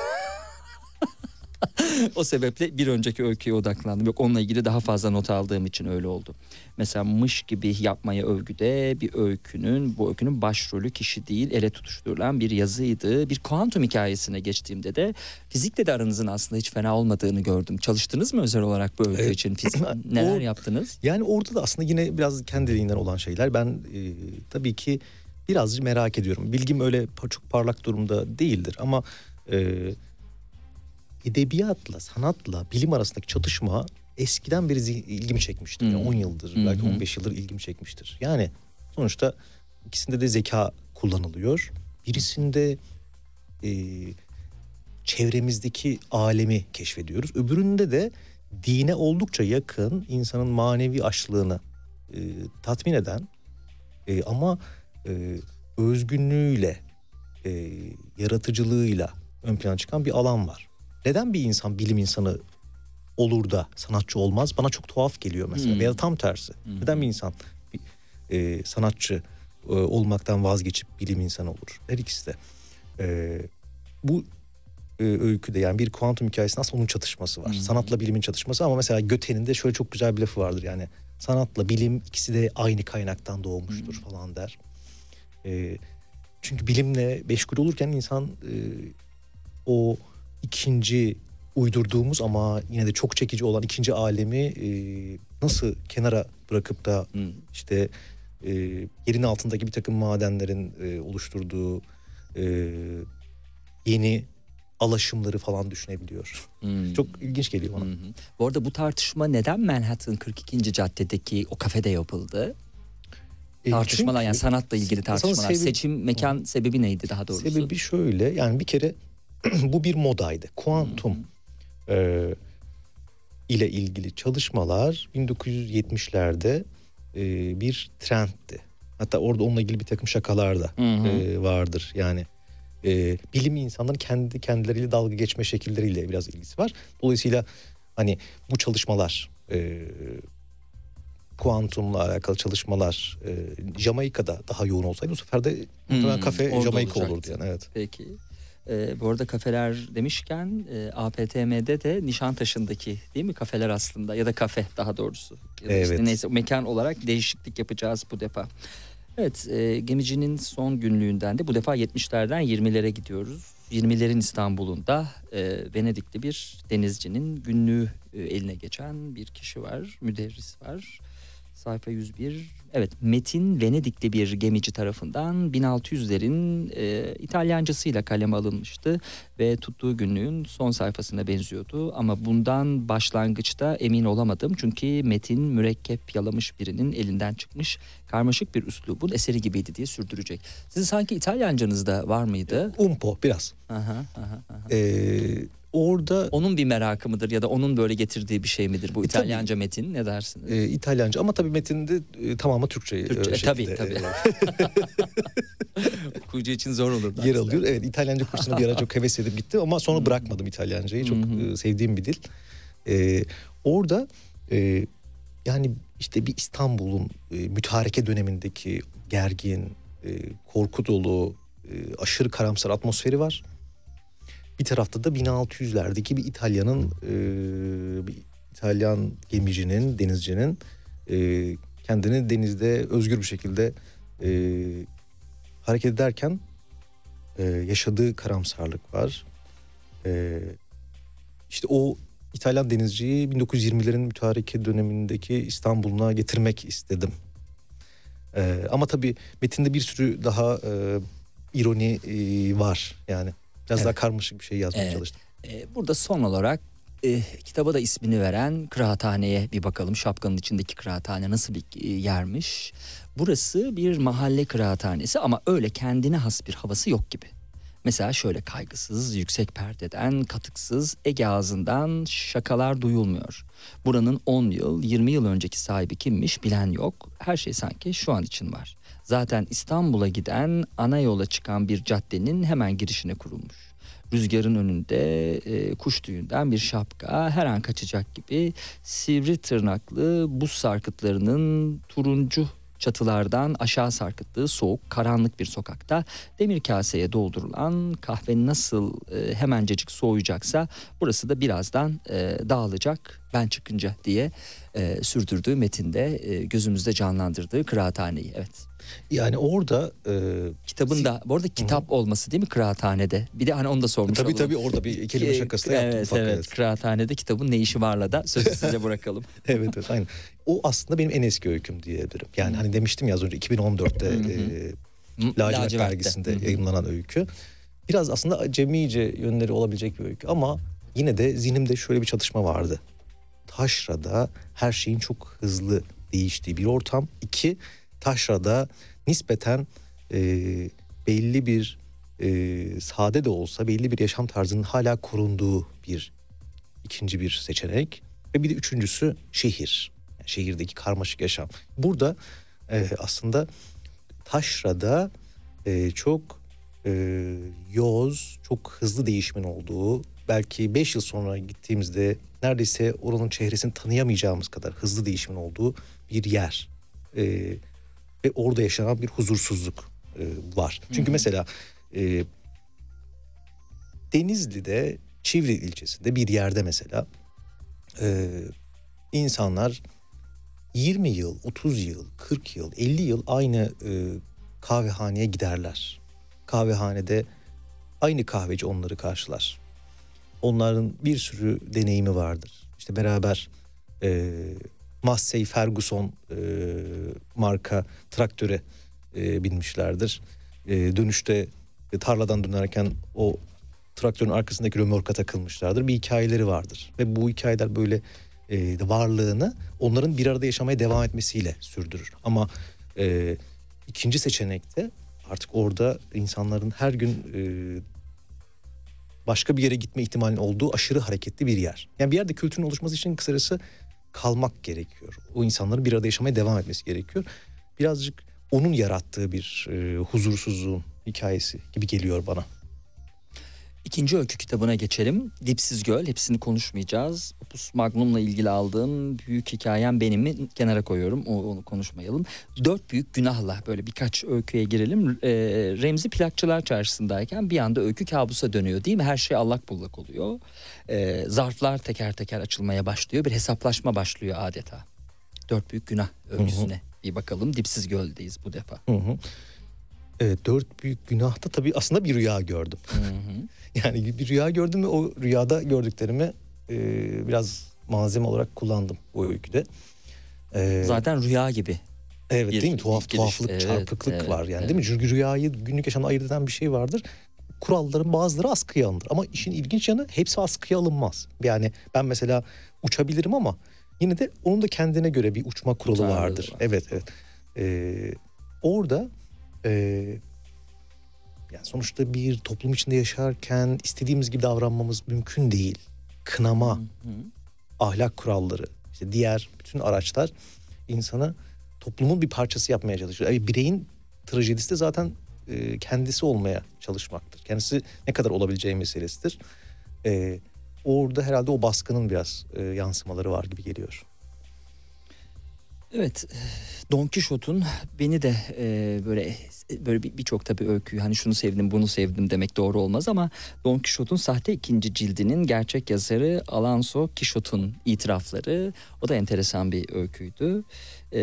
[SPEAKER 2] o sebeple bir önceki öyküye odaklandım. Yok onunla ilgili daha fazla not aldığım için öyle oldu. Mesela mış gibi yapmaya övgüde bir öykünün bu öykünün başrolü kişi değil ele tutuşturulan bir yazıydı. Bir kuantum hikayesine geçtiğimde de fizikle de aranızın aslında hiç fena olmadığını gördüm. Çalıştınız mı özel olarak bu öykü
[SPEAKER 3] Evet.
[SPEAKER 2] için? Fizik, neler
[SPEAKER 3] O-
[SPEAKER 2] yaptınız?
[SPEAKER 3] Yani orada da aslında yine biraz kendiliğinden olan şeyler. Ben e, tabii ki birazcık merak ediyorum. Bilgim öyle çok parlak durumda değildir ama e, edebiyatla, sanatla bilim arasındaki çatışma eskiden beri ilgimi çekmiştir. Yani
[SPEAKER 2] Hı.
[SPEAKER 3] 10 yıldır, belki
[SPEAKER 2] hı.
[SPEAKER 3] 15 yıldır ilgimi çekmiştir. Yani sonuçta ikisinde de zeka kullanılıyor. Birisinde e, çevremizdeki alemi keşfediyoruz. Öbüründe de dine oldukça yakın insanın manevi açlığını e, tatmin eden e, ama e, özgünlüğüyle, e, yaratıcılığıyla ön plana çıkan bir alan var. Neden bir insan bilim insanı olur da sanatçı olmaz? Bana çok tuhaf geliyor mesela.
[SPEAKER 2] Hmm.
[SPEAKER 3] Veya tam tersi. Neden bir insan bir, e, sanatçı e, olmaktan vazgeçip bilim insanı olur? Her ikisi de. E, bu e, öyküde yani bir kuantum hikayesinde aslında onun çatışması var. Sanatla bilimin çatışması ama mesela Göte'nin de şöyle çok güzel bir lafı vardır yani sanatla bilim ikisi de aynı kaynaktan doğmuştur falan der. E, çünkü bilimle meşgul olurken insan e, o ikinci uydurduğumuz ama yine de çok çekici olan ikinci alemi e, nasıl kenara bırakıp da
[SPEAKER 2] Hı.
[SPEAKER 3] işte e, yerin altındaki bir takım madenlerin e, oluşturduğu e, yeni alaşımları falan düşünebiliyor.
[SPEAKER 2] Hmm.
[SPEAKER 3] Çok ilginç geliyor bana.
[SPEAKER 2] Hı. Bu arada bu tartışma neden Manhattan 42. caddedeki o kafede yapıldı?
[SPEAKER 3] E,
[SPEAKER 2] Tartışmalar
[SPEAKER 3] çünkü
[SPEAKER 2] yani sanatla ilgili tartışmalar.
[SPEAKER 3] sebebi-
[SPEAKER 2] Seçim mekan sebebi neydi daha doğrusu?
[SPEAKER 3] Sebebi şöyle yani bir kere bu bir modaydı. Kuantum e, ile ilgili çalışmalar 1970'lerde e, bir trendti. Hatta orada onunla ilgili bir takım şakalar da e, vardır. Yani e, bilim insanların kendi kendileriyle dalga geçme şekilleriyle biraz ilgisi var. Dolayısıyla hani bu çalışmalar e, kuantumla alakalı çalışmalar e, Jamaika'da daha yoğun olsaydı bu sefer de
[SPEAKER 2] Hmm,
[SPEAKER 3] kafe Jamaika
[SPEAKER 2] olacaktı.
[SPEAKER 3] olurdu yani evet.
[SPEAKER 2] Peki. Ee, bu arada kafeler demişken e, APTM'de de Nişantaşı'ndaki değil mi kafeler aslında ya da kafe daha doğrusu. Ya da işte
[SPEAKER 3] Evet.
[SPEAKER 2] neyse mekan olarak değişiklik yapacağız bu defa. Evet e, gemicinin son günlüğünden de bu defa 70'lerden 20'lere gidiyoruz. 20'lerin İstanbul'unda e, Venedikli bir denizcinin günlüğü e, eline geçen bir kişi var, müderris var. Sayfa 101. Evet Metin Venedikli bir gemici tarafından 1600'lerin e, İtalyancasıyla kaleme alınmıştı ve tuttuğu günlüğün son sayfasına benziyordu ama bundan başlangıçta emin olamadım çünkü Metin mürekkep yalamış birinin elinden çıkmış karmaşık bir üslubun eseri gibiydi diye sürdürecek. Sizin sanki İtalyancanızda var mıydı?
[SPEAKER 3] Umpo biraz.
[SPEAKER 2] Aha, aha, aha.
[SPEAKER 3] Ee, orada
[SPEAKER 2] Onun bir merakı mıdır ya da onun böyle getirdiği bir şey midir bu İtalyanca metin ne dersiniz?
[SPEAKER 3] e, İtalyanca ama tabii metinde e, tamamı Türkçe,
[SPEAKER 2] Türkçe,
[SPEAKER 3] e,
[SPEAKER 2] e, tabii,
[SPEAKER 3] şekilde,
[SPEAKER 2] tabii.
[SPEAKER 3] e,
[SPEAKER 2] Okuyucu için zor olur.
[SPEAKER 3] yer alıyor. Evet İtalyanca kursuna bir ara çok heves edip gittim ama sonra bırakmadım İtalyancayı. Çok e, sevdiğim bir dil. E, orada e, yani işte bir İstanbul'un e, mütareke dönemindeki gergin e, korku dolu, e, aşırı karamsar atmosferi var. Bir tarafta da 1600'lerdeki bir İtalya'nın e, bir İtalyan gemicinin, denizcinin e, kendini denizde özgür bir şekilde e, hareket ederken e, yaşadığı karamsarlık var. E, işte o İtalyan denizciyi 1920'lerin mütareke dönemindeki İstanbul'una getirmek istedim. E, ama tabii metinde bir sürü daha e, ironi e, var yani. Biraz
[SPEAKER 2] Evet.
[SPEAKER 3] daha karmaşık bir şey yazmaya
[SPEAKER 2] Evet.
[SPEAKER 3] çalıştım.
[SPEAKER 2] Ee, burada son olarak e, kitaba da ismini veren kıraathaneye bir bakalım. Şapkanın içindeki kıraathane nasıl bir e, yermiş. Burası bir mahalle kıraathanesi ama öyle kendine has bir havası yok gibi. Mesela şöyle kaygısız, yüksek perdeden, katıksız, Ege ağzından şakalar duyulmuyor. Buranın 10 yıl, 20 yıl önceki sahibi kimmiş bilen yok. Her şey sanki şu an için var. Zaten İstanbul'a giden ana yola çıkan bir caddenin hemen girişine kurulmuş. Rüzgarın önünde e, kuş tüyünden bir şapka her an kaçacak gibi sivri tırnaklı buz sarkıtlarının turuncu çatılardan aşağı sarkıttığı soğuk karanlık bir sokakta demir kaseye doldurulan kahve nasıl e, hemencecik soğuyacaksa burası da birazdan e, dağılacak ben çıkınca diye e, sürdürdüğü metinde e, gözümüzde canlandırdığı kıraathaneyi evet.
[SPEAKER 3] Yani orada e,
[SPEAKER 2] Kitabın da bu arada kitap olması değil mi kıraathanede? Bir de hani onu da sormuş
[SPEAKER 3] tabii
[SPEAKER 2] olalım.
[SPEAKER 3] tabii orada bir kelime şakası da yaptım
[SPEAKER 2] evet,
[SPEAKER 3] ufak,
[SPEAKER 2] evet
[SPEAKER 3] evet.
[SPEAKER 2] Kıraathanede kitabın ne işi varla da sözü size bırakalım.
[SPEAKER 3] evet evet aynen. O aslında benim en eski öyküm diyebilirim. Yani hani demiştim ya az önce 2014'te
[SPEAKER 2] Hı hı.
[SPEAKER 3] e,
[SPEAKER 2] Hı,
[SPEAKER 3] Lacivert dergisinde
[SPEAKER 2] Hı hı.
[SPEAKER 3] yayınlanan öykü. Biraz aslında acemice yönleri olabilecek bir öykü ama yine de zihnimde şöyle bir çatışma vardı. Taşra'da her şeyin çok hızlı değiştiği bir ortam. İki, Taşra'da nispeten e, belli bir e, sade de olsa belli bir yaşam tarzının hala korunduğu bir ikinci bir seçenek. Ve bir de üçüncüsü şehir. Yani şehirdeki karmaşık yaşam. Burada e, aslında Taşra'da e, çok e, yoz, çok hızlı değişimin olduğu, belki 5 yıl sonra gittiğimizde neredeyse oranın çehresini tanıyamayacağımız kadar hızlı değişimin olduğu bir yer. E, ve orada yaşanan bir huzursuzluk e, var. Çünkü mesela e, Denizli'de, Çivri ilçesinde bir yerde mesela e, insanlar 20 yıl, 30 yıl, 40 yıl, 50 yıl aynı e, kahvehaneye giderler. Kahvehanede aynı kahveci onları karşılar. Onların bir sürü deneyimi vardır. İşte beraber e, Massey Ferguson e, marka traktöre e, binmişlerdir. E, dönüşte e, tarladan dönerken o traktörün arkasındaki römorka takılmışlardır. Bir hikayeleri vardır. Ve bu hikayeler böyle e, varlığını onların bir arada yaşamaya devam etmesiyle sürdürür. Ama e, ikinci seçenekte artık orada insanların her gün e, başka bir yere gitme ihtimalinin olduğu aşırı hareketli bir yer. Yani bir yerde kültürün oluşması için kısacası kalmak gerekiyor. O insanların bir arada yaşamaya devam etmesi gerekiyor. Birazcık onun yarattığı bir e, huzursuzluğun hikayesi gibi geliyor bana.
[SPEAKER 2] İkinci öykü kitabına geçelim. Dipsiz Göl. Hepsini konuşmayacağız. Opus Magnum'la ilgili aldığım büyük hikayem benimi kenara koyuyorum. O, onu konuşmayalım. Dört büyük günahla böyle birkaç öyküye girelim. Ee, Remzi plakçılar çarşısındayken bir anda öykü kabusa dönüyor değil mi? Her şey allak bullak oluyor. Ee, zarflar teker teker açılmaya başlıyor. Bir hesaplaşma başlıyor adeta. Dört büyük günah öyküsüne bir bakalım. Dipsiz Göl'deyiz bu defa.
[SPEAKER 3] Hı hı. Evet, dört büyük günahta tabii aslında bir rüya gördüm.
[SPEAKER 2] Hı hı.
[SPEAKER 3] Yani bir rüya gördüm ve o rüyada gördüklerimi e, biraz malzeme olarak kullandım bu öyküde. E,
[SPEAKER 2] Zaten rüya gibi.
[SPEAKER 3] evet
[SPEAKER 2] bir
[SPEAKER 3] değil mi? Tuhaf
[SPEAKER 2] giriş.
[SPEAKER 3] tuhaflık,
[SPEAKER 2] Evet,
[SPEAKER 3] çarpıklık
[SPEAKER 2] evet,
[SPEAKER 3] var yani
[SPEAKER 2] evet.
[SPEAKER 3] değil mi? Çünkü rüyayı günlük yaşamda ayırt eden bir şey vardır. Kuralların bazıları askıya alınır. Ama işin ilginç yanı hepsi askıya alınmaz. Yani ben mesela uçabilirim ama yine de onun da kendine göre bir uçma kuralı
[SPEAKER 2] Tutarlılığı
[SPEAKER 3] vardır.
[SPEAKER 2] var.
[SPEAKER 3] Evet evet. Ee, orada e, yani sonuçta bir toplum içinde yaşarken istediğimiz gibi davranmamız mümkün değil. Kınama,
[SPEAKER 2] Hı hı.
[SPEAKER 3] ahlak kuralları, işte diğer bütün araçlar insanı toplumun bir parçası yapmaya çalışıyor. Yani bireyin trajedisi de zaten e, kendisi olmaya çalışmaktır. Kendisi ne kadar olabileceği meselesidir. E, orada herhalde o baskının biraz e, yansımaları var gibi geliyor.
[SPEAKER 2] Evet, Don Quixote'un beni de e, böyle böyle bir- birçok tabii öyküyü hani şunu sevdim bunu sevdim demek doğru olmaz ama Don Quixote'un sahte ikinci cildinin gerçek yazarı Alonso Quixote'un itirafları o da enteresan bir öyküydü. E,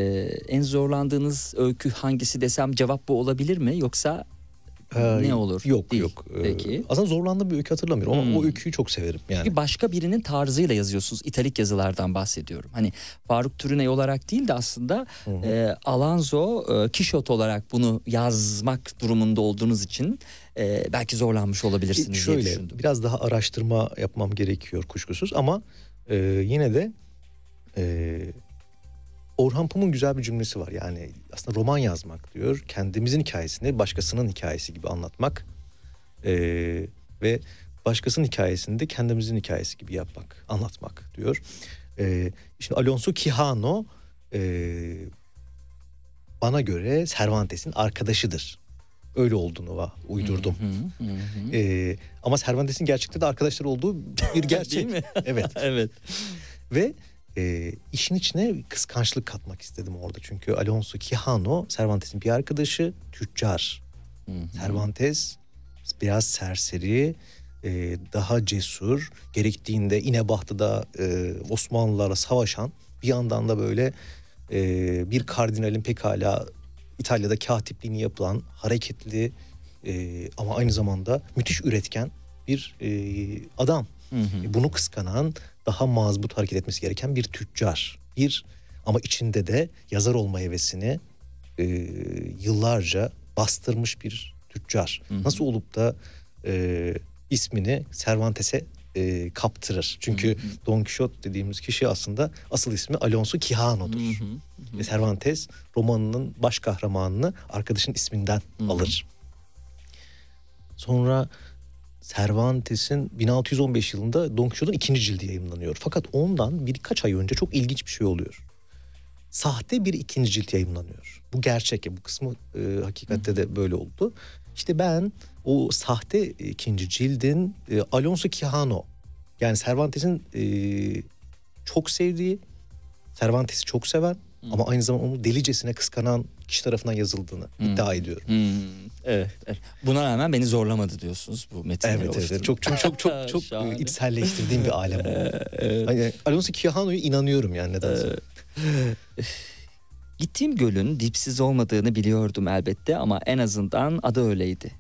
[SPEAKER 2] en zorlandığınız öykü hangisi desem cevap bu olabilir mi yoksa
[SPEAKER 3] Ee,
[SPEAKER 2] ne olur?
[SPEAKER 3] Yok
[SPEAKER 2] Değil.
[SPEAKER 3] yok. Ee,
[SPEAKER 2] Peki.
[SPEAKER 3] Aslında zorlandığım bir öykü hatırlamıyorum ama
[SPEAKER 2] Hmm.
[SPEAKER 3] o öyküyü çok severim yani.
[SPEAKER 2] Bir başka birinin tarzıyla yazıyorsunuz. İtalik yazılardan bahsediyorum. Hani Faruk Türüney olarak değil de aslında e, Alonso e, Kişot olarak bunu yazmak durumunda olduğunuz için e, belki zorlanmış olabilirsiniz diye
[SPEAKER 3] Şöyle
[SPEAKER 2] düşündüm.
[SPEAKER 3] biraz daha araştırma yapmam gerekiyor kuşkusuz ama e, yine de e, Orhan Pamuk'un güzel bir cümlesi var. Yani aslında roman yazmak diyor. Kendimizin hikayesini başkasının hikayesi gibi anlatmak e, ve başkasının hikayesini de kendimizin hikayesi gibi yapmak, anlatmak diyor. E, şimdi Alonso Quijano e, bana göre Cervantes'in arkadaşıdır. Öyle olduğunu va- uydurdum.
[SPEAKER 2] Hı, hı, hı.
[SPEAKER 3] Ee, ama Cervantes'in gerçekte de arkadaşlar olduğu bir gerçek.
[SPEAKER 2] Değil mi?
[SPEAKER 3] Evet.
[SPEAKER 2] evet.
[SPEAKER 3] Ve e, işin içine kıskançlık katmak istedim orada. Çünkü Alonso Quijano Cervantes'in bir arkadaşı, tüccar.
[SPEAKER 2] Hı hı.
[SPEAKER 3] Cervantes biraz serseri, e, daha cesur. Gerektiğinde İnebahtı'da e, Osmanlılarla savaşan bir yandan da böyle e, bir kardinalin pekala İtalya'da katipliğini yapılan hareketli e, ama aynı zamanda müthiş üretken bir e, adam.
[SPEAKER 2] Hı hı.
[SPEAKER 3] Bunu kıskanan daha mazbut hareket etmesi gereken bir tüccar. Bir ama içinde de yazar olma hevesini e, yıllarca bastırmış bir tüccar.
[SPEAKER 2] Hı hı.
[SPEAKER 3] Nasıl olup da e, ismini Cervantes'e e, kaptırır? Çünkü Don Quixote dediğimiz kişi aslında asıl ismi Alonso Quijano'dur.
[SPEAKER 2] Hı hı.
[SPEAKER 3] Ve Cervantes romanının baş kahramanını arkadaşın isminden
[SPEAKER 2] Hı hı.
[SPEAKER 3] alır. Sonra Cervantes'in 1615 yılında Don Quixote'un ikinci cildi yayımlanıyor. Fakat ondan birkaç ay önce çok ilginç bir şey oluyor. Sahte bir ikinci cilt yayımlanıyor. Bu gerçek ya bu kısmı e, hakikatte de böyle oldu. İşte ben o sahte ikinci cildin e, Alonso Quijano yani Cervantes'in e, çok sevdiği, Cervantes'i çok seven ama aynı zamanda onu delicesine kıskanan kişi tarafından yazıldığını iddia ediyorum.
[SPEAKER 2] Hmm, evet, evet. Buna rağmen beni zorlamadı diyorsunuz bu metinleri
[SPEAKER 3] Evet evet
[SPEAKER 2] oluşturmak.
[SPEAKER 3] çok çok çok çok çok
[SPEAKER 2] Şahane.
[SPEAKER 3] içselleştirdiğim bir alem o. Hani Alonso Quijano'ya inanıyorum yani nedense.
[SPEAKER 2] Gittiğim gölün dipsiz olmadığını biliyordum elbette ama en azından adı öyleydi.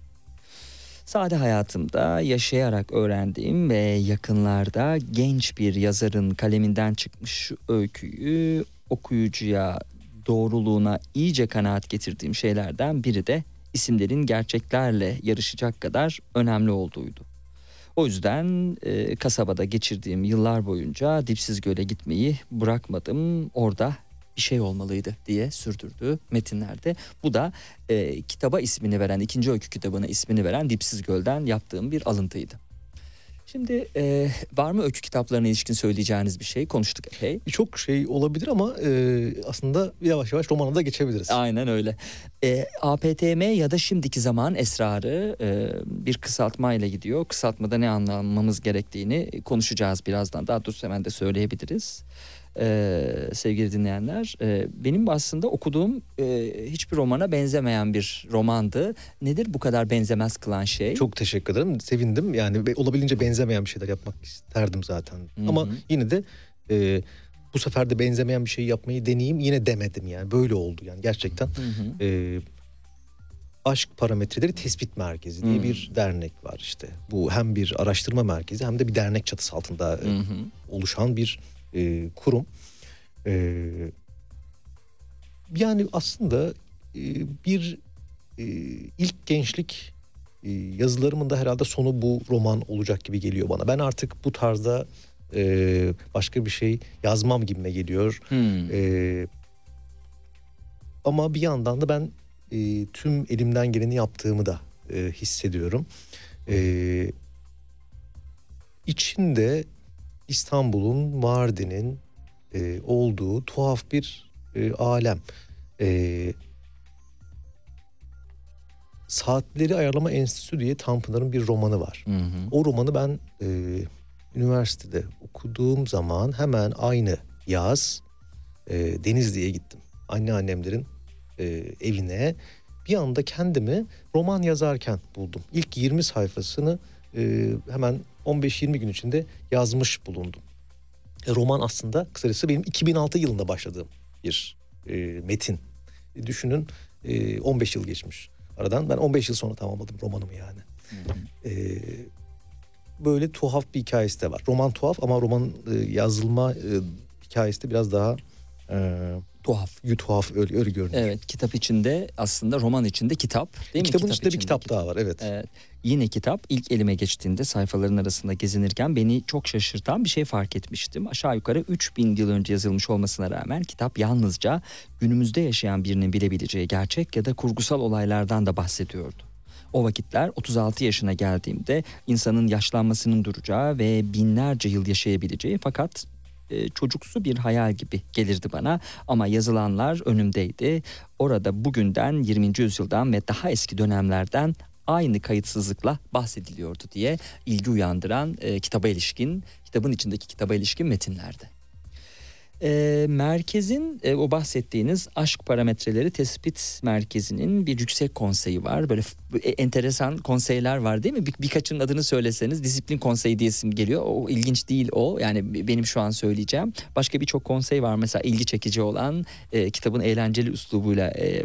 [SPEAKER 2] Sade hayatımda yaşayarak öğrendiğim ve yakınlarda genç bir yazarın kaleminden çıkmış şu öyküyü okuyucuya doğruluğuna iyice kanaat getirdiğim şeylerden biri de isimlerin gerçeklerle yarışacak kadar önemli olduğuydu. O yüzden e, kasabada geçirdiğim yıllar boyunca Dipsiz Göl'e gitmeyi bırakmadım. Orada bir şey olmalıydı diye sürdürdü metinlerde. Bu da e, kitaba ismini veren, ikinci öykü kitabına ismini veren Dipsiz Göl'den yaptığım bir alıntıydı. Şimdi e, var mı öykü kitaplarına ilişkin söyleyeceğiniz bir şey? Konuştuk epey.
[SPEAKER 3] Çok şey olabilir ama e, aslında yavaş yavaş romana da geçebiliriz.
[SPEAKER 2] Aynen öyle. E, APTM ya da şimdiki zaman esrarı e, bir kısaltma ile gidiyor. Kısaltmada ne anlamamız gerektiğini konuşacağız birazdan. Daha doğrusu hemen de söyleyebiliriz. E, sevgili dinleyenler e, benim aslında okuduğum e, hiçbir romana benzemeyen bir romandı. Nedir bu kadar benzemez kılan şey?
[SPEAKER 3] Çok teşekkür ederim. Sevindim. Yani be- olabildiğince benzemeyen bir şeyler yapmak isterdim zaten.
[SPEAKER 2] Hı
[SPEAKER 3] Ama yine de e, bu sefer de benzemeyen bir şey yapmayı deneyeyim. Yine demedim yani. Böyle oldu yani gerçekten.
[SPEAKER 2] Hı
[SPEAKER 3] e, Aşk Parametreleri Tespit Merkezi diye
[SPEAKER 2] Hmm.
[SPEAKER 3] bir dernek var işte. Bu hem bir araştırma merkezi hem de bir dernek çatısı altında
[SPEAKER 2] hı.
[SPEAKER 3] oluşan bir e, kurum. E, yani aslında e, bir e, ilk gençlik e, yazılarımın da herhalde sonu bu roman olacak gibi geliyor bana. Ben artık bu tarzda e, başka bir şey yazmam gibime geliyor.
[SPEAKER 2] Hmm.
[SPEAKER 3] Ee, ama bir yandan da ben e, tüm elimden geleni yaptığımı da e, hissediyorum. Ee, içinde İstanbul'un, Mardin'in e, olduğu tuhaf bir e, alem. Ee, Saatleri Ayarlama Enstitüsü diye Tanpınar'ın bir romanı var.
[SPEAKER 2] Hı hı.
[SPEAKER 3] O romanı ben e, üniversitede okuduğum zaman hemen aynı yaz e, Denizli'ye gittim. Anneannemlerin e, evine bir anda kendimi roman yazarken buldum. İlk 20 sayfasını e, hemen 15-20 gün içinde yazmış bulundum. E, roman aslında kısacası benim 2006 yılında başladığım bir e, metin. E, düşünün e, 15 yıl geçmiş aradan. Ben 15 yıl sonra tamamladım romanımı yani. E, böyle tuhaf bir hikayesi de var. Roman tuhaf ama roman e, yazılma e, hikayesi de biraz daha e,
[SPEAKER 2] Tuhaf.
[SPEAKER 3] yu- tuhaf öyle, öyle görünüyor.
[SPEAKER 2] Evet kitap içinde aslında roman içinde kitap değil mi?
[SPEAKER 3] Kitabın
[SPEAKER 2] Kitap
[SPEAKER 3] içinde bir
[SPEAKER 2] içinde
[SPEAKER 3] kitap daha var evet.
[SPEAKER 2] Evet. Yine kitap ilk elime geçtiğinde sayfaların arasında gezinirken beni çok şaşırtan bir şey fark etmiştim. Aşağı yukarı 3000 yıl önce yazılmış olmasına rağmen kitap yalnızca günümüzde yaşayan birinin bilebileceği gerçek ya da kurgusal olaylardan da bahsediyordu. O vakitler 36 yaşına geldiğimde insanın yaşlanmasının duracağı ve binlerce yıl yaşayabileceği fakat e, çocuksu bir hayal gibi gelirdi bana ama yazılanlar önümdeydi. Orada bugünden 20. yüzyıldan ve daha eski dönemlerden aynı kayıtsızlıkla bahsediliyordu diye ilgi uyandıran e, kitaba ilişkin, kitabın içindeki kitaba ilişkin metinlerde. E, merkezin e, o bahsettiğiniz aşk parametreleri tespit merkezinin bir yüksek konseyi var. Böyle e, enteresan konseyler var değil mi? Bir, birkaçının adını söyleseniz disiplin konseyi diye isim geliyor. O ilginç değil o. Yani benim şu an söyleyeceğim. Başka birçok konsey var mesela ilgi çekici olan e, kitabın eğlenceli üslubuyla e, e,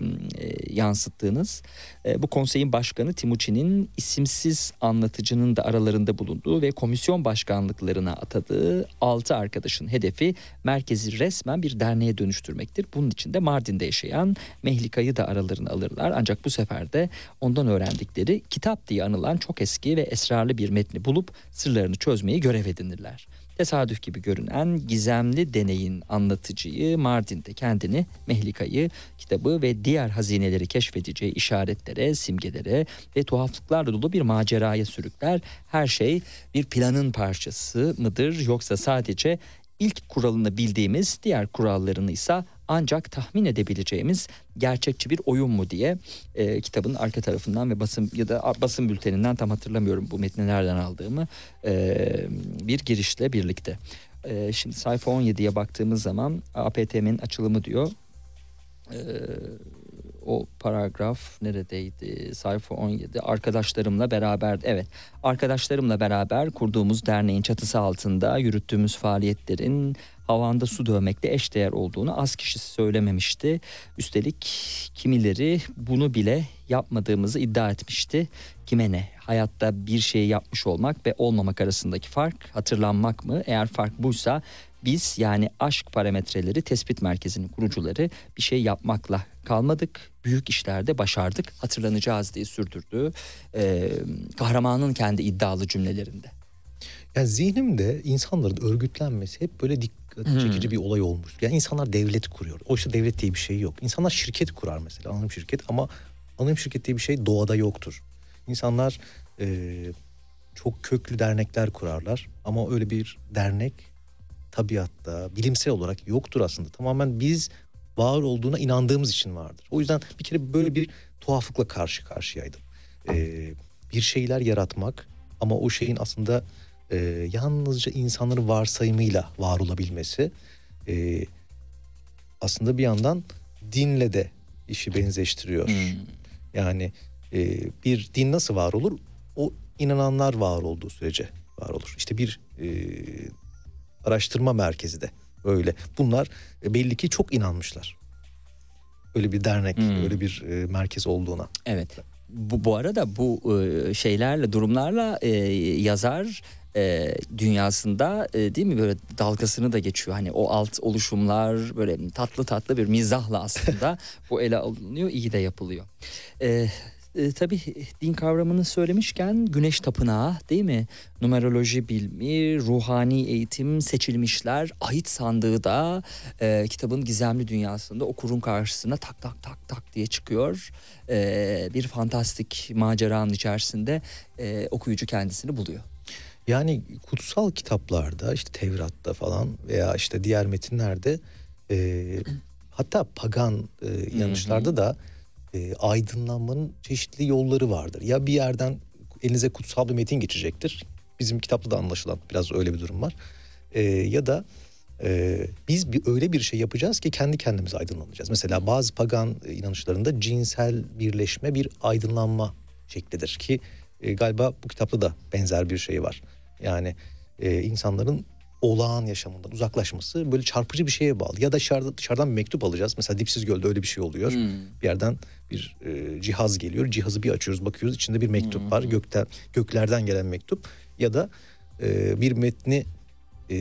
[SPEAKER 2] yansıttığınız. E, bu konseyin başkanı Timuçin'in isimsiz anlatıcının da aralarında bulunduğu ve komisyon başkanlıklarına atadığı 6 arkadaşın hedefi merkezi resmen bir derneğe dönüştürmektir. Bunun için de Mardin'de yaşayan Mehlika'yı da aralarına alırlar. Ancak bu sefer de ondan öğrendikleri kitap diye anılan çok eski ve esrarlı bir metni bulup sırlarını çözmeyi görev edinirler. Tesadüf gibi görünen gizemli deneyin anlatıcıyı Mardin'de kendini, Mehlika'yı, kitabı ve diğer hazineleri keşfedeceği işaretlere, simgelere ve tuhaflıklarla dolu bir maceraya sürükler. Her şey bir planın parçası mıdır yoksa sadece ilk kuralını bildiğimiz diğer kurallarını ise ancak tahmin edebileceğimiz gerçekçi bir oyun mu diye e, kitabın arka tarafından ve basın ya da basın bülteninden tam hatırlamıyorum bu metni nereden aldığımı e, bir girişle birlikte. E, şimdi sayfa 17'ye baktığımız zaman APTM'nin açılımı diyor. E, o paragraf neredeydi? Sayfa 17. Arkadaşlarımla beraber evet arkadaşlarımla beraber kurduğumuz derneğin çatısı altında yürüttüğümüz faaliyetlerin havanda su dövmekle eşdeğer olduğunu az kişi söylememişti. Üstelik kimileri bunu bile yapmadığımızı iddia etmişti. Kime ne? Hayatta bir şeyi yapmış olmak ve olmamak arasındaki fark hatırlanmak mı? Eğer fark buysa biz yani aşk parametreleri tespit merkezinin kurucuları bir şey yapmakla kalmadık. Büyük işlerde başardık hatırlanacağız diye sürdürdü. Ee, kahramanın kendi iddialı cümlelerinde.
[SPEAKER 3] Yani zihnimde insanların örgütlenmesi hep böyle
[SPEAKER 2] Hmm.
[SPEAKER 3] çekici bir olay olmuş. Yani insanlar devlet kuruyor. Oysa devlet diye bir şey yok. İnsanlar şirket kurar mesela anonim şirket ama anonim şirket diye bir şey doğada yoktur. İnsanlar e, çok köklü dernekler kurarlar ama öyle bir dernek tabiatta bilimsel olarak yoktur aslında. Tamamen biz var olduğuna inandığımız için vardır. O yüzden bir kere böyle bir tuhaflıkla karşı karşıyaydım. E, bir şeyler yaratmak ama o şeyin aslında e, yalnızca insanların varsayımıyla var olabilmesi e, aslında bir yandan dinle de işi benzeştiriyor. Yani e, bir din nasıl var olur? O inananlar var olduğu sürece var olur. İşte bir e, araştırma merkezi de öyle. Bunlar e, belli ki çok inanmışlar. Öyle bir dernek,
[SPEAKER 2] Hmm.
[SPEAKER 3] öyle bir e, merkez olduğuna.
[SPEAKER 2] Evet. Bu, bu arada bu e, şeylerle durumlarla e, yazar e, dünyasında e, değil mi böyle dalgasını da geçiyor. Hani o alt oluşumlar böyle tatlı tatlı bir mizahla aslında bu ele alınıyor, iyi de yapılıyor. E, e, tabii din kavramını söylemişken güneş tapınağı değil mi? Numeroloji bilimi, ruhani eğitim, seçilmişler, ahit sandığı da e, kitabın gizemli dünyasında okurun karşısına tak tak tak tak diye çıkıyor. E, bir fantastik maceranın içerisinde e, okuyucu kendisini buluyor.
[SPEAKER 3] Yani kutsal kitaplarda işte Tevrat'ta falan veya işte diğer metinlerde e, hatta pagan e, inanışlarda da e, aydınlanmanın çeşitli yolları vardır. Ya bir yerden elinize kutsal bir metin geçecektir. Bizim kitapta da anlaşılan biraz öyle bir durum var. E, ya da Ee, biz bir, öyle bir şey yapacağız ki kendi kendimize aydınlanacağız. Mesela bazı pagan e, inanışlarında cinsel birleşme bir aydınlanma şeklidir ki e, galiba bu kitapta da benzer bir şey var. Yani e, insanların olağan yaşamından uzaklaşması böyle çarpıcı bir şeye bağlı. Ya da dışarıda, dışarıdan bir mektup alacağız. Mesela Dipsiz Göl'de öyle bir şey oluyor. Bir yerden bir e, cihaz geliyor. Cihazı bir açıyoruz bakıyoruz içinde bir mektup var. Gökten göklerden gelen mektup ya da e, bir metni e,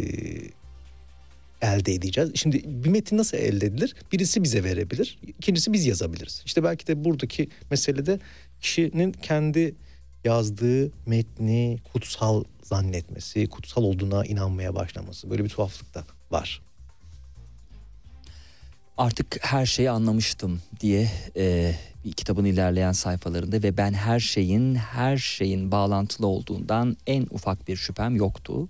[SPEAKER 3] elde edeceğiz. Şimdi bir metin nasıl elde edilir? Birisi bize verebilir, ikincisi biz yazabiliriz. İşte belki de buradaki meselede kişinin kendi yazdığı metni kutsal zannetmesi, kutsal olduğuna inanmaya başlaması. Böyle bir tuhaflık da var.
[SPEAKER 2] Artık her şeyi anlamıştım diye e, bir kitabın ilerleyen sayfalarında ve ben her şeyin her şeyin bağlantılı olduğundan en ufak bir şüphem yoktu.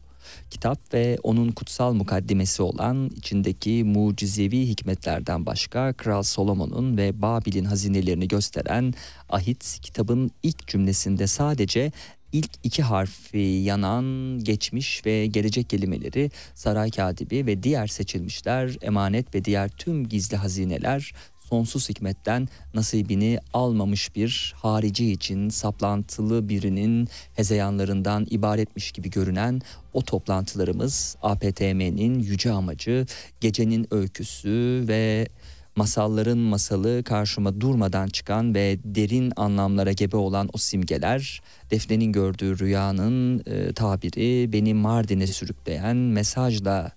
[SPEAKER 2] Kitap ve onun kutsal mukaddimesi olan içindeki mucizevi hikmetlerden başka Kral Solomon'un ve Babil'in hazinelerini gösteren ahit kitabın ilk cümlesinde sadece ilk iki harfi yanan geçmiş ve gelecek kelimeleri saray katibi ve diğer seçilmişler emanet ve diğer tüm gizli hazineler sonsuz hikmetten nasibini almamış bir harici için saplantılı birinin hezeyanlarından ibaretmiş gibi görünen o toplantılarımız APTM'nin yüce amacı gecenin öyküsü ve masalların masalı karşıma durmadan çıkan ve derin anlamlara gebe olan o simgeler, Defne'nin gördüğü rüyanın e, tabiri beni Mardin'e sürükleyen mesajla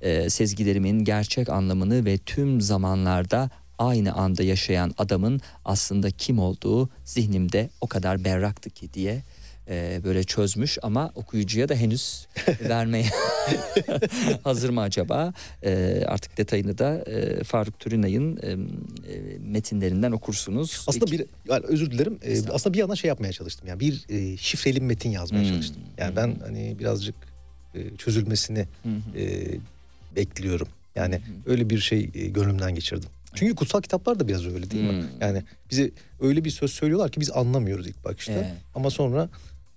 [SPEAKER 2] e, sezgilerimin gerçek anlamını ve tüm zamanlarda aynı anda yaşayan adamın aslında kim olduğu zihnimde o kadar berraktı ki diye e, böyle çözmüş ama okuyucuya da henüz vermeye hazır mı acaba? E, artık detayını da e, Faruk Türünay'ın e, e, metinlerinden okursunuz.
[SPEAKER 3] Aslında bir yani özür dilerim.
[SPEAKER 2] Estağfurullah.
[SPEAKER 3] aslında bir yandan şey yapmaya çalıştım. Yani bir e, şifreli metin yazmaya
[SPEAKER 2] Hmm.
[SPEAKER 3] çalıştım. Yani ben hani birazcık e, çözülmesini e, bekliyorum. Yani öyle bir şey e, gönlümden geçirdim. Çünkü kutsal kitaplar da biraz öyle değil mi?
[SPEAKER 2] Hmm.
[SPEAKER 3] Yani bize öyle bir söz söylüyorlar ki biz anlamıyoruz ilk bakışta.
[SPEAKER 2] Evet.
[SPEAKER 3] Ama sonra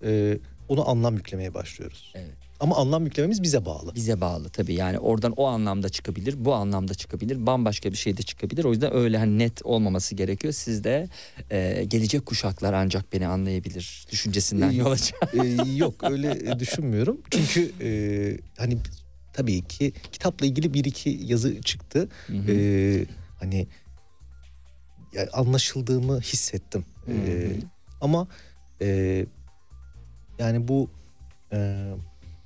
[SPEAKER 3] e, onu anlam yüklemeye başlıyoruz.
[SPEAKER 2] Evet.
[SPEAKER 3] Ama anlam yüklememiz bize bağlı.
[SPEAKER 2] bize bağlı tabii yani oradan o anlamda çıkabilir bu anlamda çıkabilir bambaşka bir şey de çıkabilir o yüzden öyle hani net olmaması gerekiyor siz de e, gelecek kuşaklar ancak beni anlayabilir düşüncesinden yola
[SPEAKER 3] Ee, yok öyle e, düşünmüyorum. Çünkü e, hani tabii ki kitapla ilgili bir iki yazı çıktı. Ee, hani yani anlaşıldığımı hissettim. Ee, ama e, yani bu e,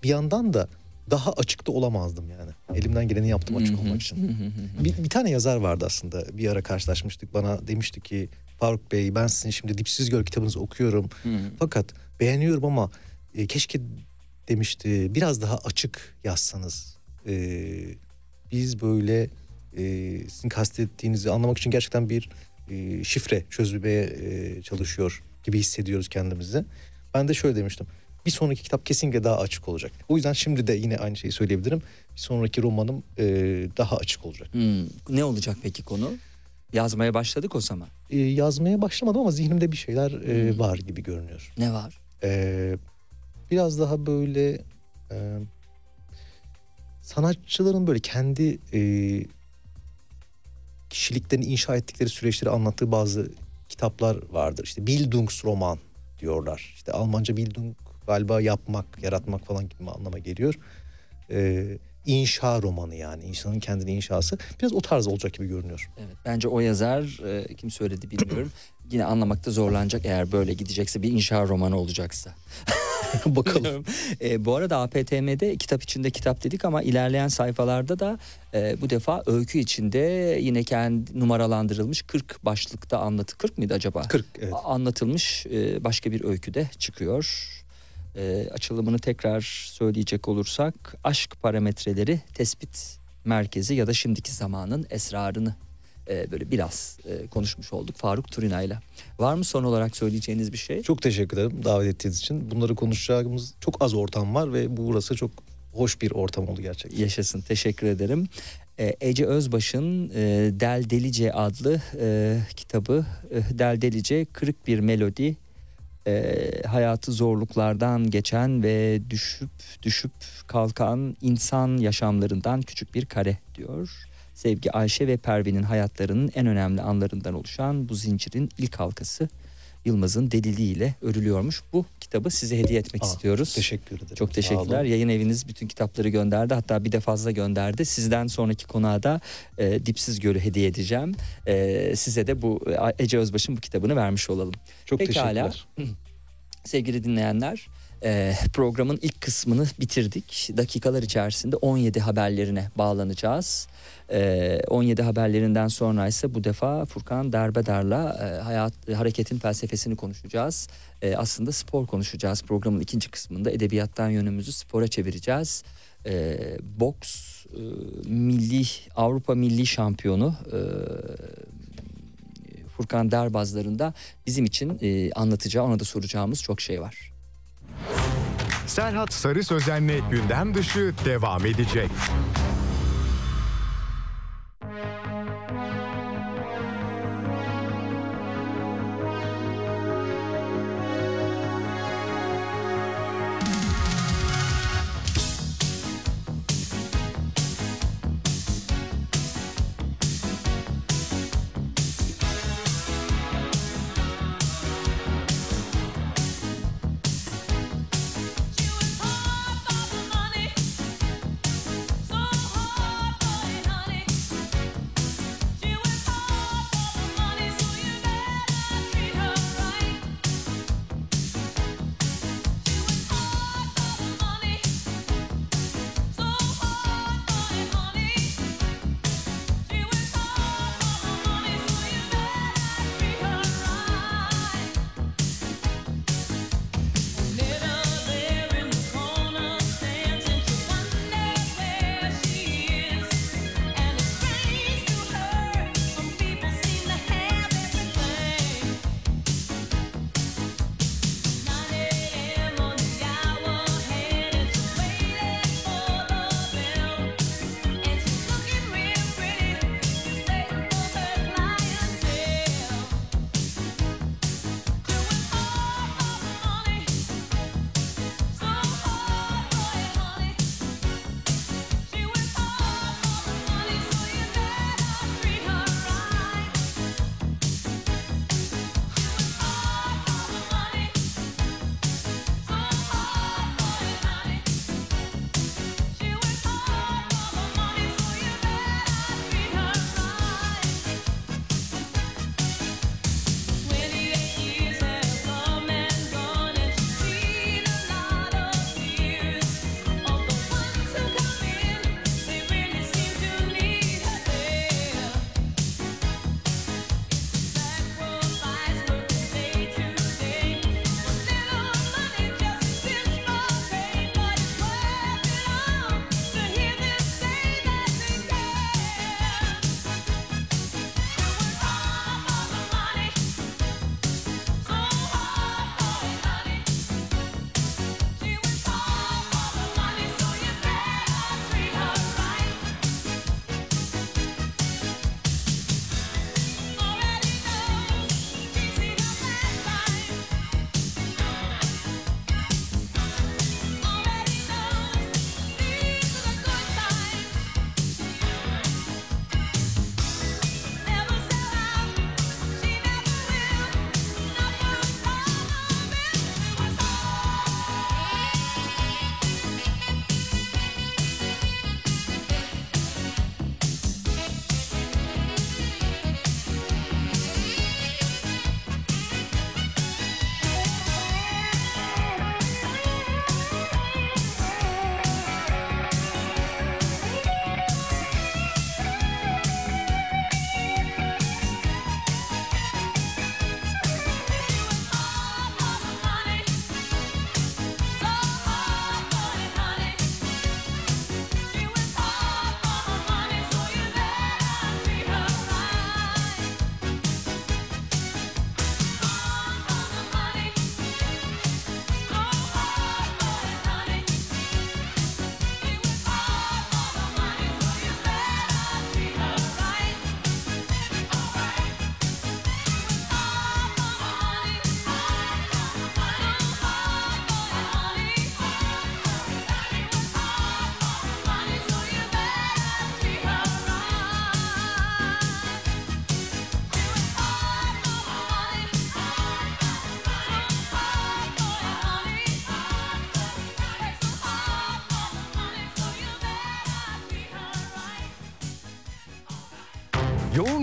[SPEAKER 3] bir yandan da daha açıkta olamazdım yani. Elimden geleni yaptım açık olmak için. Bir, bir tane yazar vardı aslında. Bir ara karşılaşmıştık. Bana demişti ki Faruk Bey ben sizin şimdi Dipsiz Göl kitabınızı okuyorum. Fakat beğeniyorum ama e, keşke demişti biraz daha açık yazsanız. E, biz böyle e, sizin kastettiğinizi anlamak için gerçekten bir e, şifre çözmeye e, çalışıyor gibi hissediyoruz kendimizi. Ben de şöyle demiştim. Bir sonraki kitap kesinlikle daha açık olacak. O yüzden şimdi de yine aynı şeyi söyleyebilirim. Bir sonraki romanım e, daha açık olacak.
[SPEAKER 2] Hmm, ne olacak peki konu yazmaya başladık o zaman
[SPEAKER 3] E, yazmaya başlamadım ama zihnimde bir şeyler e, var gibi görünüyor.
[SPEAKER 2] ne var
[SPEAKER 3] Ee, biraz daha böyle e, sanatçıların böyle kendi e, kişiliklerini inşa ettikleri süreçleri anlattığı bazı kitaplar vardır. İşte Bildungsroman diyorlar. İşte Almanca Bildung galiba yapmak, yaratmak falan gibi bir anlama geliyor. Ee, inşa romanı yani insanın kendini inşası biraz o tarz olacak gibi görünüyor.
[SPEAKER 2] Evet, bence o yazar e, kim söyledi bilmiyorum. Yine anlamakta zorlanacak eğer böyle gidecekse bir inşa romanı olacaksa.
[SPEAKER 3] Bakalım.
[SPEAKER 2] E, bu arada APTM'de kitap içinde kitap dedik ama ilerleyen sayfalarda da e, bu defa öykü içinde yine kendi numaralandırılmış 40 başlıkta anlatı 40 mıydı acaba?
[SPEAKER 3] 40 evet.
[SPEAKER 2] A- Anlatılmış e, başka bir öyküde çıkıyor. E, açılımını tekrar söyleyecek olursak aşk parametreleri tespit merkezi ya da şimdiki zamanın esrarını e, böyle biraz e, konuşmuş olduk Faruk Turina'yla. Var mı son olarak söyleyeceğiniz bir şey?
[SPEAKER 3] Çok teşekkür ederim davet ettiğiniz için. Bunları konuşacağımız çok az ortam var ve burası çok hoş bir ortam oldu gerçekten.
[SPEAKER 2] Yaşasın teşekkür ederim. Ee, Ece Özbaş'ın e, Del Delice adlı e, kitabı e, Del Delice Kırık Bir Melodi e, hayatı zorluklardan geçen ve düşüp düşüp kalkan insan yaşamlarından küçük bir kare diyor. Sevgi Ayşe ve Pervin'in hayatlarının en önemli anlarından oluşan bu zincirin ilk halkası Yılmaz'ın deliliğiyle örülüyormuş. Bu kitabı size hediye etmek
[SPEAKER 3] Aa,
[SPEAKER 2] istiyoruz.
[SPEAKER 3] Teşekkür ederim.
[SPEAKER 2] Çok teşekkürler. Yayın eviniz bütün kitapları gönderdi. Hatta bir de fazla gönderdi. Sizden sonraki konağa da e, Dipsiz Gölü hediye edeceğim. E, size de bu e, Ece Özbaş'ın bu kitabını vermiş olalım.
[SPEAKER 3] Çok
[SPEAKER 2] Pekala.
[SPEAKER 3] teşekkürler.
[SPEAKER 2] Sevgili dinleyenler e, programın ilk kısmını bitirdik. Dakikalar içerisinde 17 haberlerine bağlanacağız. E, 17 haberlerinden sonra ise bu defa Furkan Derbedar'la e, hayat hareketin felsefesini konuşacağız. E, aslında spor konuşacağız. Programın ikinci kısmında edebiyattan yönümüzü spora çevireceğiz. E, boks e, milli Avrupa milli şampiyonu e, Furkan Derbazları'nda bizim için e, anlatacağı ona da soracağımız çok şey var.
[SPEAKER 4] Serhat Sarı Sözen'le gündem dışı devam edecek.